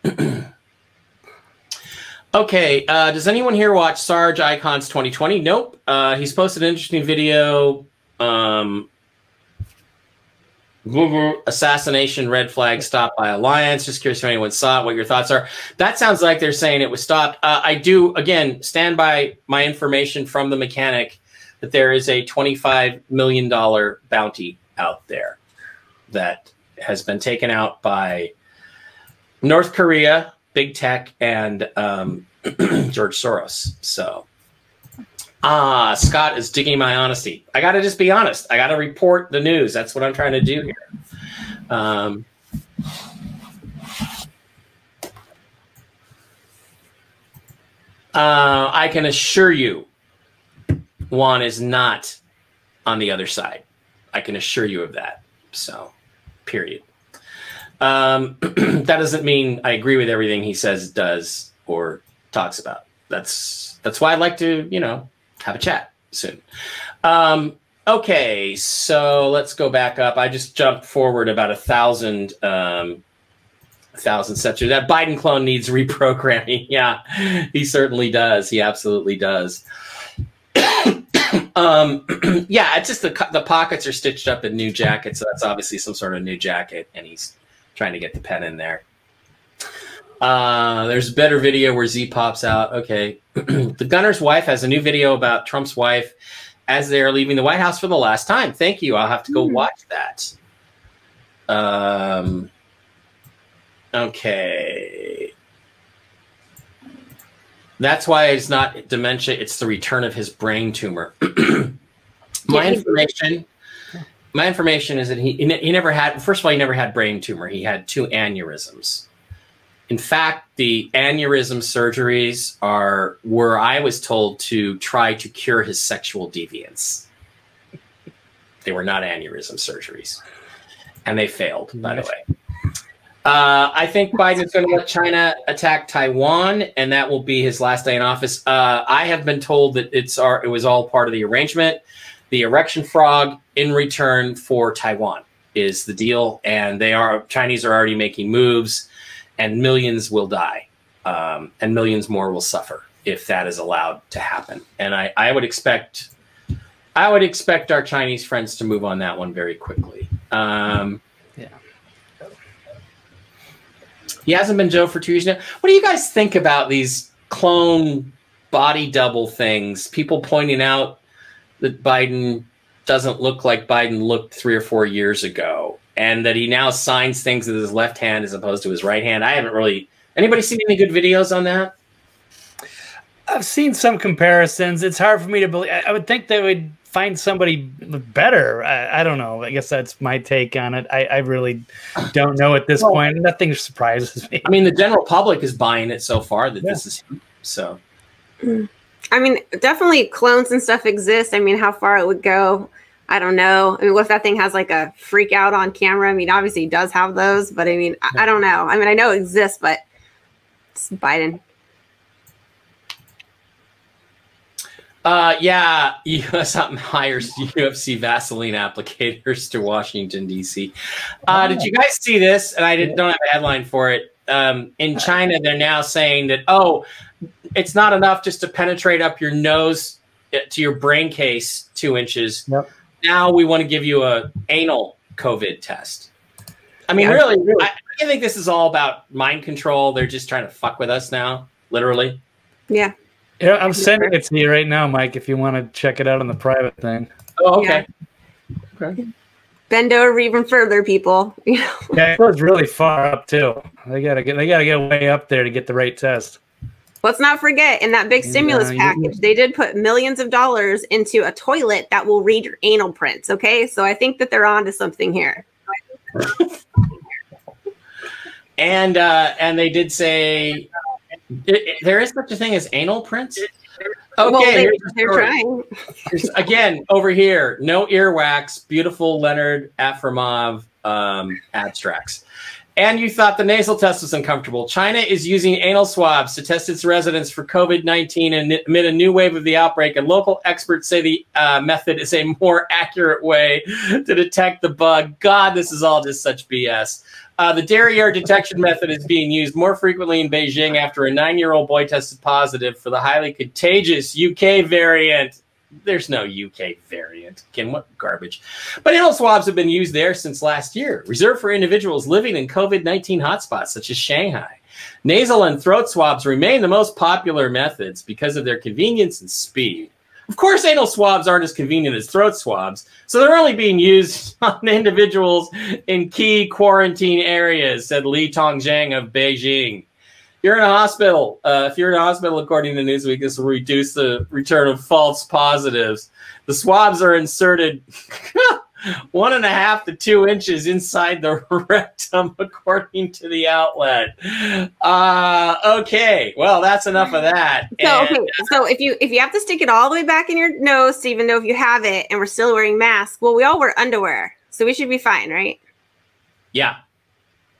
(clears throat) okay, uh, does anyone here watch Sarge Icons 2020? Nope. Uh, he's posted an interesting video. Um, assassination red flag stopped by alliance. Just curious if anyone saw it what your thoughts are. That sounds like they're saying it was stopped. Uh, i do again stand by my information from the mechanic that there is a $25 million bounty out there that has been taken out by North Korea, big tech, and um, (clears throat) George Soros. So, ah, Scott is digging my honesty. I got to just be honest. I got to report the news. That's what I'm trying to do here. Um, uh, I can assure you Juan is not on the other side. I can assure you of that. So, period. Um, (clears throat) that doesn't mean I agree with everything he says, does, or talks about. That's that's why I'd like to, you know, have a chat soon. Um, okay, so let's go back up. I just jumped forward about a thousand um, thousand steps. That Biden clone needs reprogramming. (laughs) Yeah, he certainly does. He absolutely does. (coughs) um, (clears throat) yeah, it's just the the pockets are stitched up in new jackets, so that's obviously some sort of new jacket, and he's trying to get the pen in there. Uh, there's a better video where Z pops out. Okay, (clears throat) the gunner's wife has a new video about Trump's wife as they are leaving the White House for the last time. Thank you. I'll have to go watch that. Um. Okay. That's why it's not dementia, it's the return of his brain tumor. (clears throat) my information my information is that he he never had first of all he never had brain tumor. He had two aneurysms. In fact, the aneurysm surgeries are were I was told to try to cure his sexual deviance. They were not aneurysm surgeries. And they failed, by the way. Uh, I think Biden is going to let China attack Taiwan, and that will be his last day in office. Uh, I have been told that it's our, it was all part of the arrangement. The erection frog in return for Taiwan is the deal, and they are Chinese are already making moves, and millions will die, um, and millions more will suffer if that is allowed to happen. And I, I would expect I would expect our Chinese friends to move on that one very quickly. Um, Yeah. He hasn't been Joe for two years now. What do you guys think about these clone body double things? People pointing out that Biden doesn't look like Biden looked three or four years ago, and that he now signs things with his left hand as opposed to his right hand. I haven't really. Anybody seen any good videos on that? I've seen some comparisons. It's hard for me to believe. I I would think they would find somebody better. I, I don't know. I guess that's my take on it. I, I really don't know at this Well- point. Nothing surprises me. I mean, the general public is buying it so far that this is him. So mm. I mean, definitely clones and stuff exist. I mean, how far it would go, I don't know. I mean, what if that thing has like a freak out on camera? I mean, obviously he does have those, but I mean, I, I don't know. I mean, I know it exists, but it's Biden. Uh, yeah, (laughs) US hires UFC Vaseline applicators to Washington D.C. Uh, did you guys see this? And I didn't, don't have a headline for it. Um, in China, they're now saying that oh, it's not enough just to penetrate up your nose uh, to your brain case two inches. Yep. Now we want to give you a anal COVID test. I mean, Yeah, really, really. I, I think this is all about mind control. They're just trying to fuck with us now, literally. Yeah. Yeah, I'm sending it to you right now, Mike. If you want to check it out on the private thing. Oh, okay. Okay. Bend over even further, people. (laughs) Yeah, it goes really far up too. They gotta get they gotta get way up there to get the right test. Let's not forget in that big stimulus Yeah, package, they did put millions of dollars into a toilet that will read your anal prints. Okay, so I think that they're on to something here. and uh, and they did say i- i- there is such a thing as anal prints. Okay, well, they, they're trying. Again over here. No earwax. Beautiful Leonard Afromov um, abstracts. And you thought the nasal test was uncomfortable. China is using anal swabs to test its residents for COVID 19 amid a new wave of the outbreak. And local experts say the uh, method is a more (laughs) accurate way to detect the bug. God, this is all just such BS. Uh, the derriere detection method is being used more frequently in Beijing after a nine year old boy tested positive for the highly contagious UK variant. There's no UK variant. Ken, what garbage? But anal swabs have been used there since last year, reserved for individuals living in COVID 19 hotspots such as Shanghai. Nasal and throat swabs remain the most popular methods because of their convenience and speed. Of course, anal swabs aren't as convenient as throat swabs, so they're only being used (laughs) on individuals in key quarantine areas, said Li Tongzeng of Beijing. You're in a hospital. Uh, if you're in a hospital, according to Newsweek, this will reduce the return of false positives. The swabs are inserted (laughs) one and a half to two inches inside the (laughs) rectum, according to the outlet. Uh, okay, well, that's enough of that. So And- okay, so if you if you have to stick it all the way back in your nose to even know if you have it, and we're still wearing masks, well, we all wear underwear, so we should be fine, right? yeah,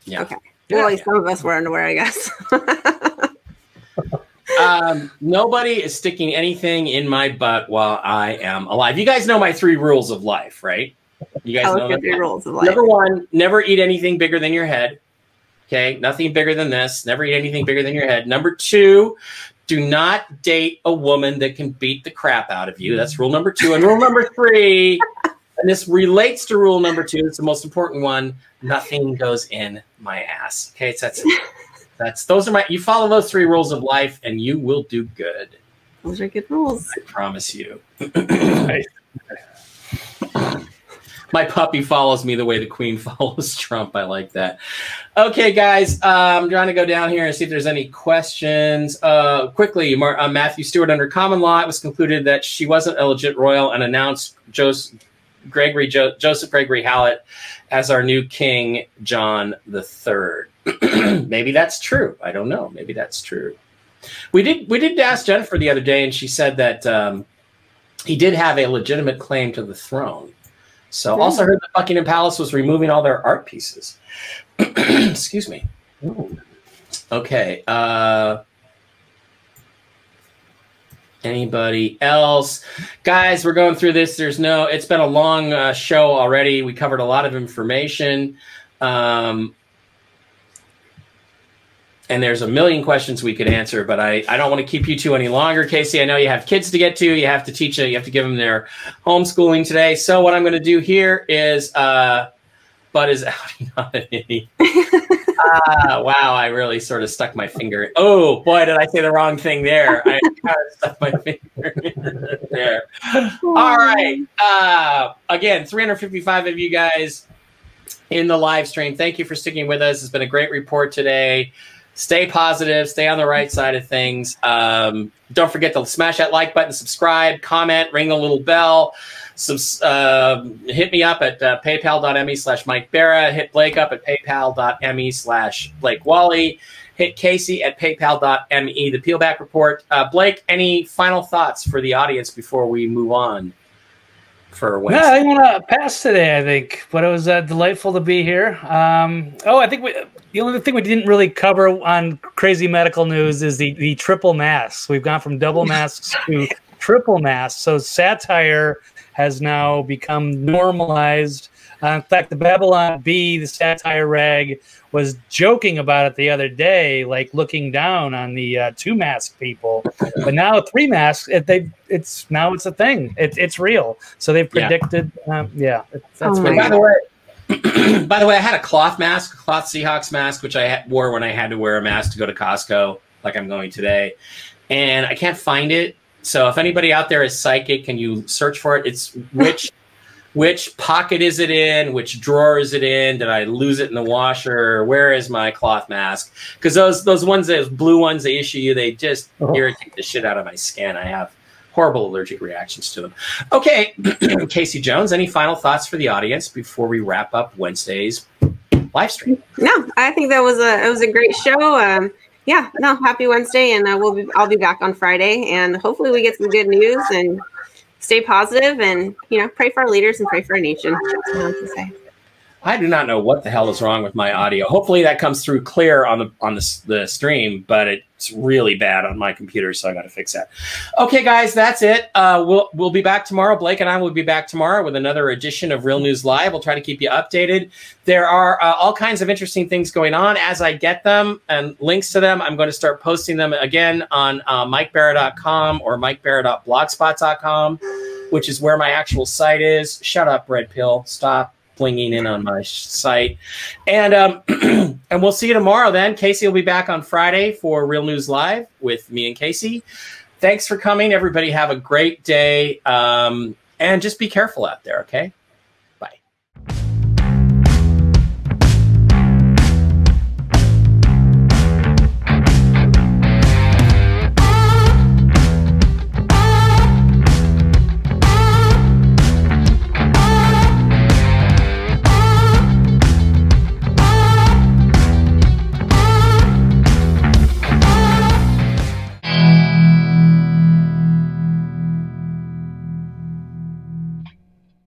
yeah. Okay. Well, at least some of us wear underwear, I guess. (laughs) um, nobody is sticking anything in my butt while I am alive. You guys know my three rules of life, right? You guys know three rules of life. Number one, never eat anything bigger than your head. Okay, nothing bigger than this. Never eat anything bigger than your head. Number two, do not date a woman that can beat the crap out of you. That's rule number two. And rule number three, and this relates to rule number two. It's the most important one. Nothing goes in my ass. Okay, so that's that's those are my. You follow those three rules of life, and you will do good. Those are good rules. I promise you. (clears throat) My puppy follows me the way the queen (laughs) follows Trump. I like that. Okay, guys, uh, I'm trying to go down here and see if there's any questions. Uh, quickly, Mar- uh, Matthew Stewart, under common law, it was concluded that she wasn't a legit royal and announced Joseph Gregory jo- Joseph Gregory Hallett as our new king, John the Third. (clears throat) Maybe that's true. I don't know. Maybe that's true. We did we did ask Jennifer the other day, and she said that um, he did have a legitimate claim to the throne. So also heard that Buckingham Palace was removing all their art pieces. (clears throat) Excuse me. Okay. Uh, anybody else, guys? We're going through this. There's no. It's been a long uh, show already. We covered a lot of information. Um, and there's a million questions we could answer, but I, I don't want to keep you two any longer, Casey. I know you have kids to get to. You have to teach. You have to give them their homeschooling today. So what I'm going to do here is, uh, Bud is (laughs) out. Not an idiot. ah, wow, I really sort of stuck my finger. Oh boy, did I say the wrong thing there? I (laughs) kind of stuck my finger (laughs) there. All right. Uh, again, 355 of you guys in the live stream. Thank you for sticking with us. It's been a great report today. Stay positive. Stay on the right side of things. Um, don't forget to smash that like button, subscribe, comment, ring the little bell. Subs- uh, hit me up at uh, paypal.me slash Mike Barra. Hit Blake up at paypal.me slash Blake Wally. Hit Casey at paypal.me. The Peelback Report. Uh, Blake, any final thoughts for the audience before we move on for No, Wednesday? I want to pass today. I think, but it was uh, delightful to be here. Um, oh, I think we, the only thing we didn't really cover on crazy medical news is the the triple masks. We've gone from double (laughs) masks to triple masks. So satire has now become normalized. Uh, in fact, the Babylon Bee, the satire rag, was joking about it the other day, like looking down on the uh, two mask people. But now three masks, it, they it's now it's a thing. It, it's real. So they've Yeah. predicted. Um, yeah, it- that's Oh By the way, (clears throat) by the way, I had a cloth mask, cloth Seahawks mask, which I wore when I had to wear a mask to go to Costco, like I'm going today, and I can't find it. So if anybody out there is psychic, can you search for it? It's which (laughs) which pocket is it in? Which drawer is it in? Did I lose it in the washer? Where is my cloth mask? Because those those ones, those blue ones they issue you, they just Oh. irritate the shit out of my skin. I have horrible allergic reactions to them. Okay, (clears throat) Casey Jones, any final thoughts for the audience before we wrap up Wednesday's live stream? No, I think that was a it was a great show. Um, yeah, no, happy Wednesday, and uh, we'll be I'll be back on Friday, and hopefully we get some good news and stay positive, and you know, pray for our leaders and pray for our nation. That's what I have to say. I do not know what the hell is wrong with my audio. Hopefully that comes through clear on the on the, the stream, but it's really bad on my computer, so I got to fix that. Okay, guys, that's it. Uh, we'll we'll be back tomorrow. Blake and I will be back tomorrow with another edition of Real News Live. We'll try to keep you updated. There are uh, all kinds of interesting things going on. As I get them and links to them, I'm going to start posting them again on uh, MikeBarra.com or MikeBarra.blogspot.com, which is where my actual site is. Shut up, Red Pill. Stop flinging in on my site. And um, (clears throat) and we'll see you tomorrow then. Casey will be back on Friday for Real News Live with me and Casey. Thanks for coming, everybody. Have a great day. Um, and just be careful out there, okay?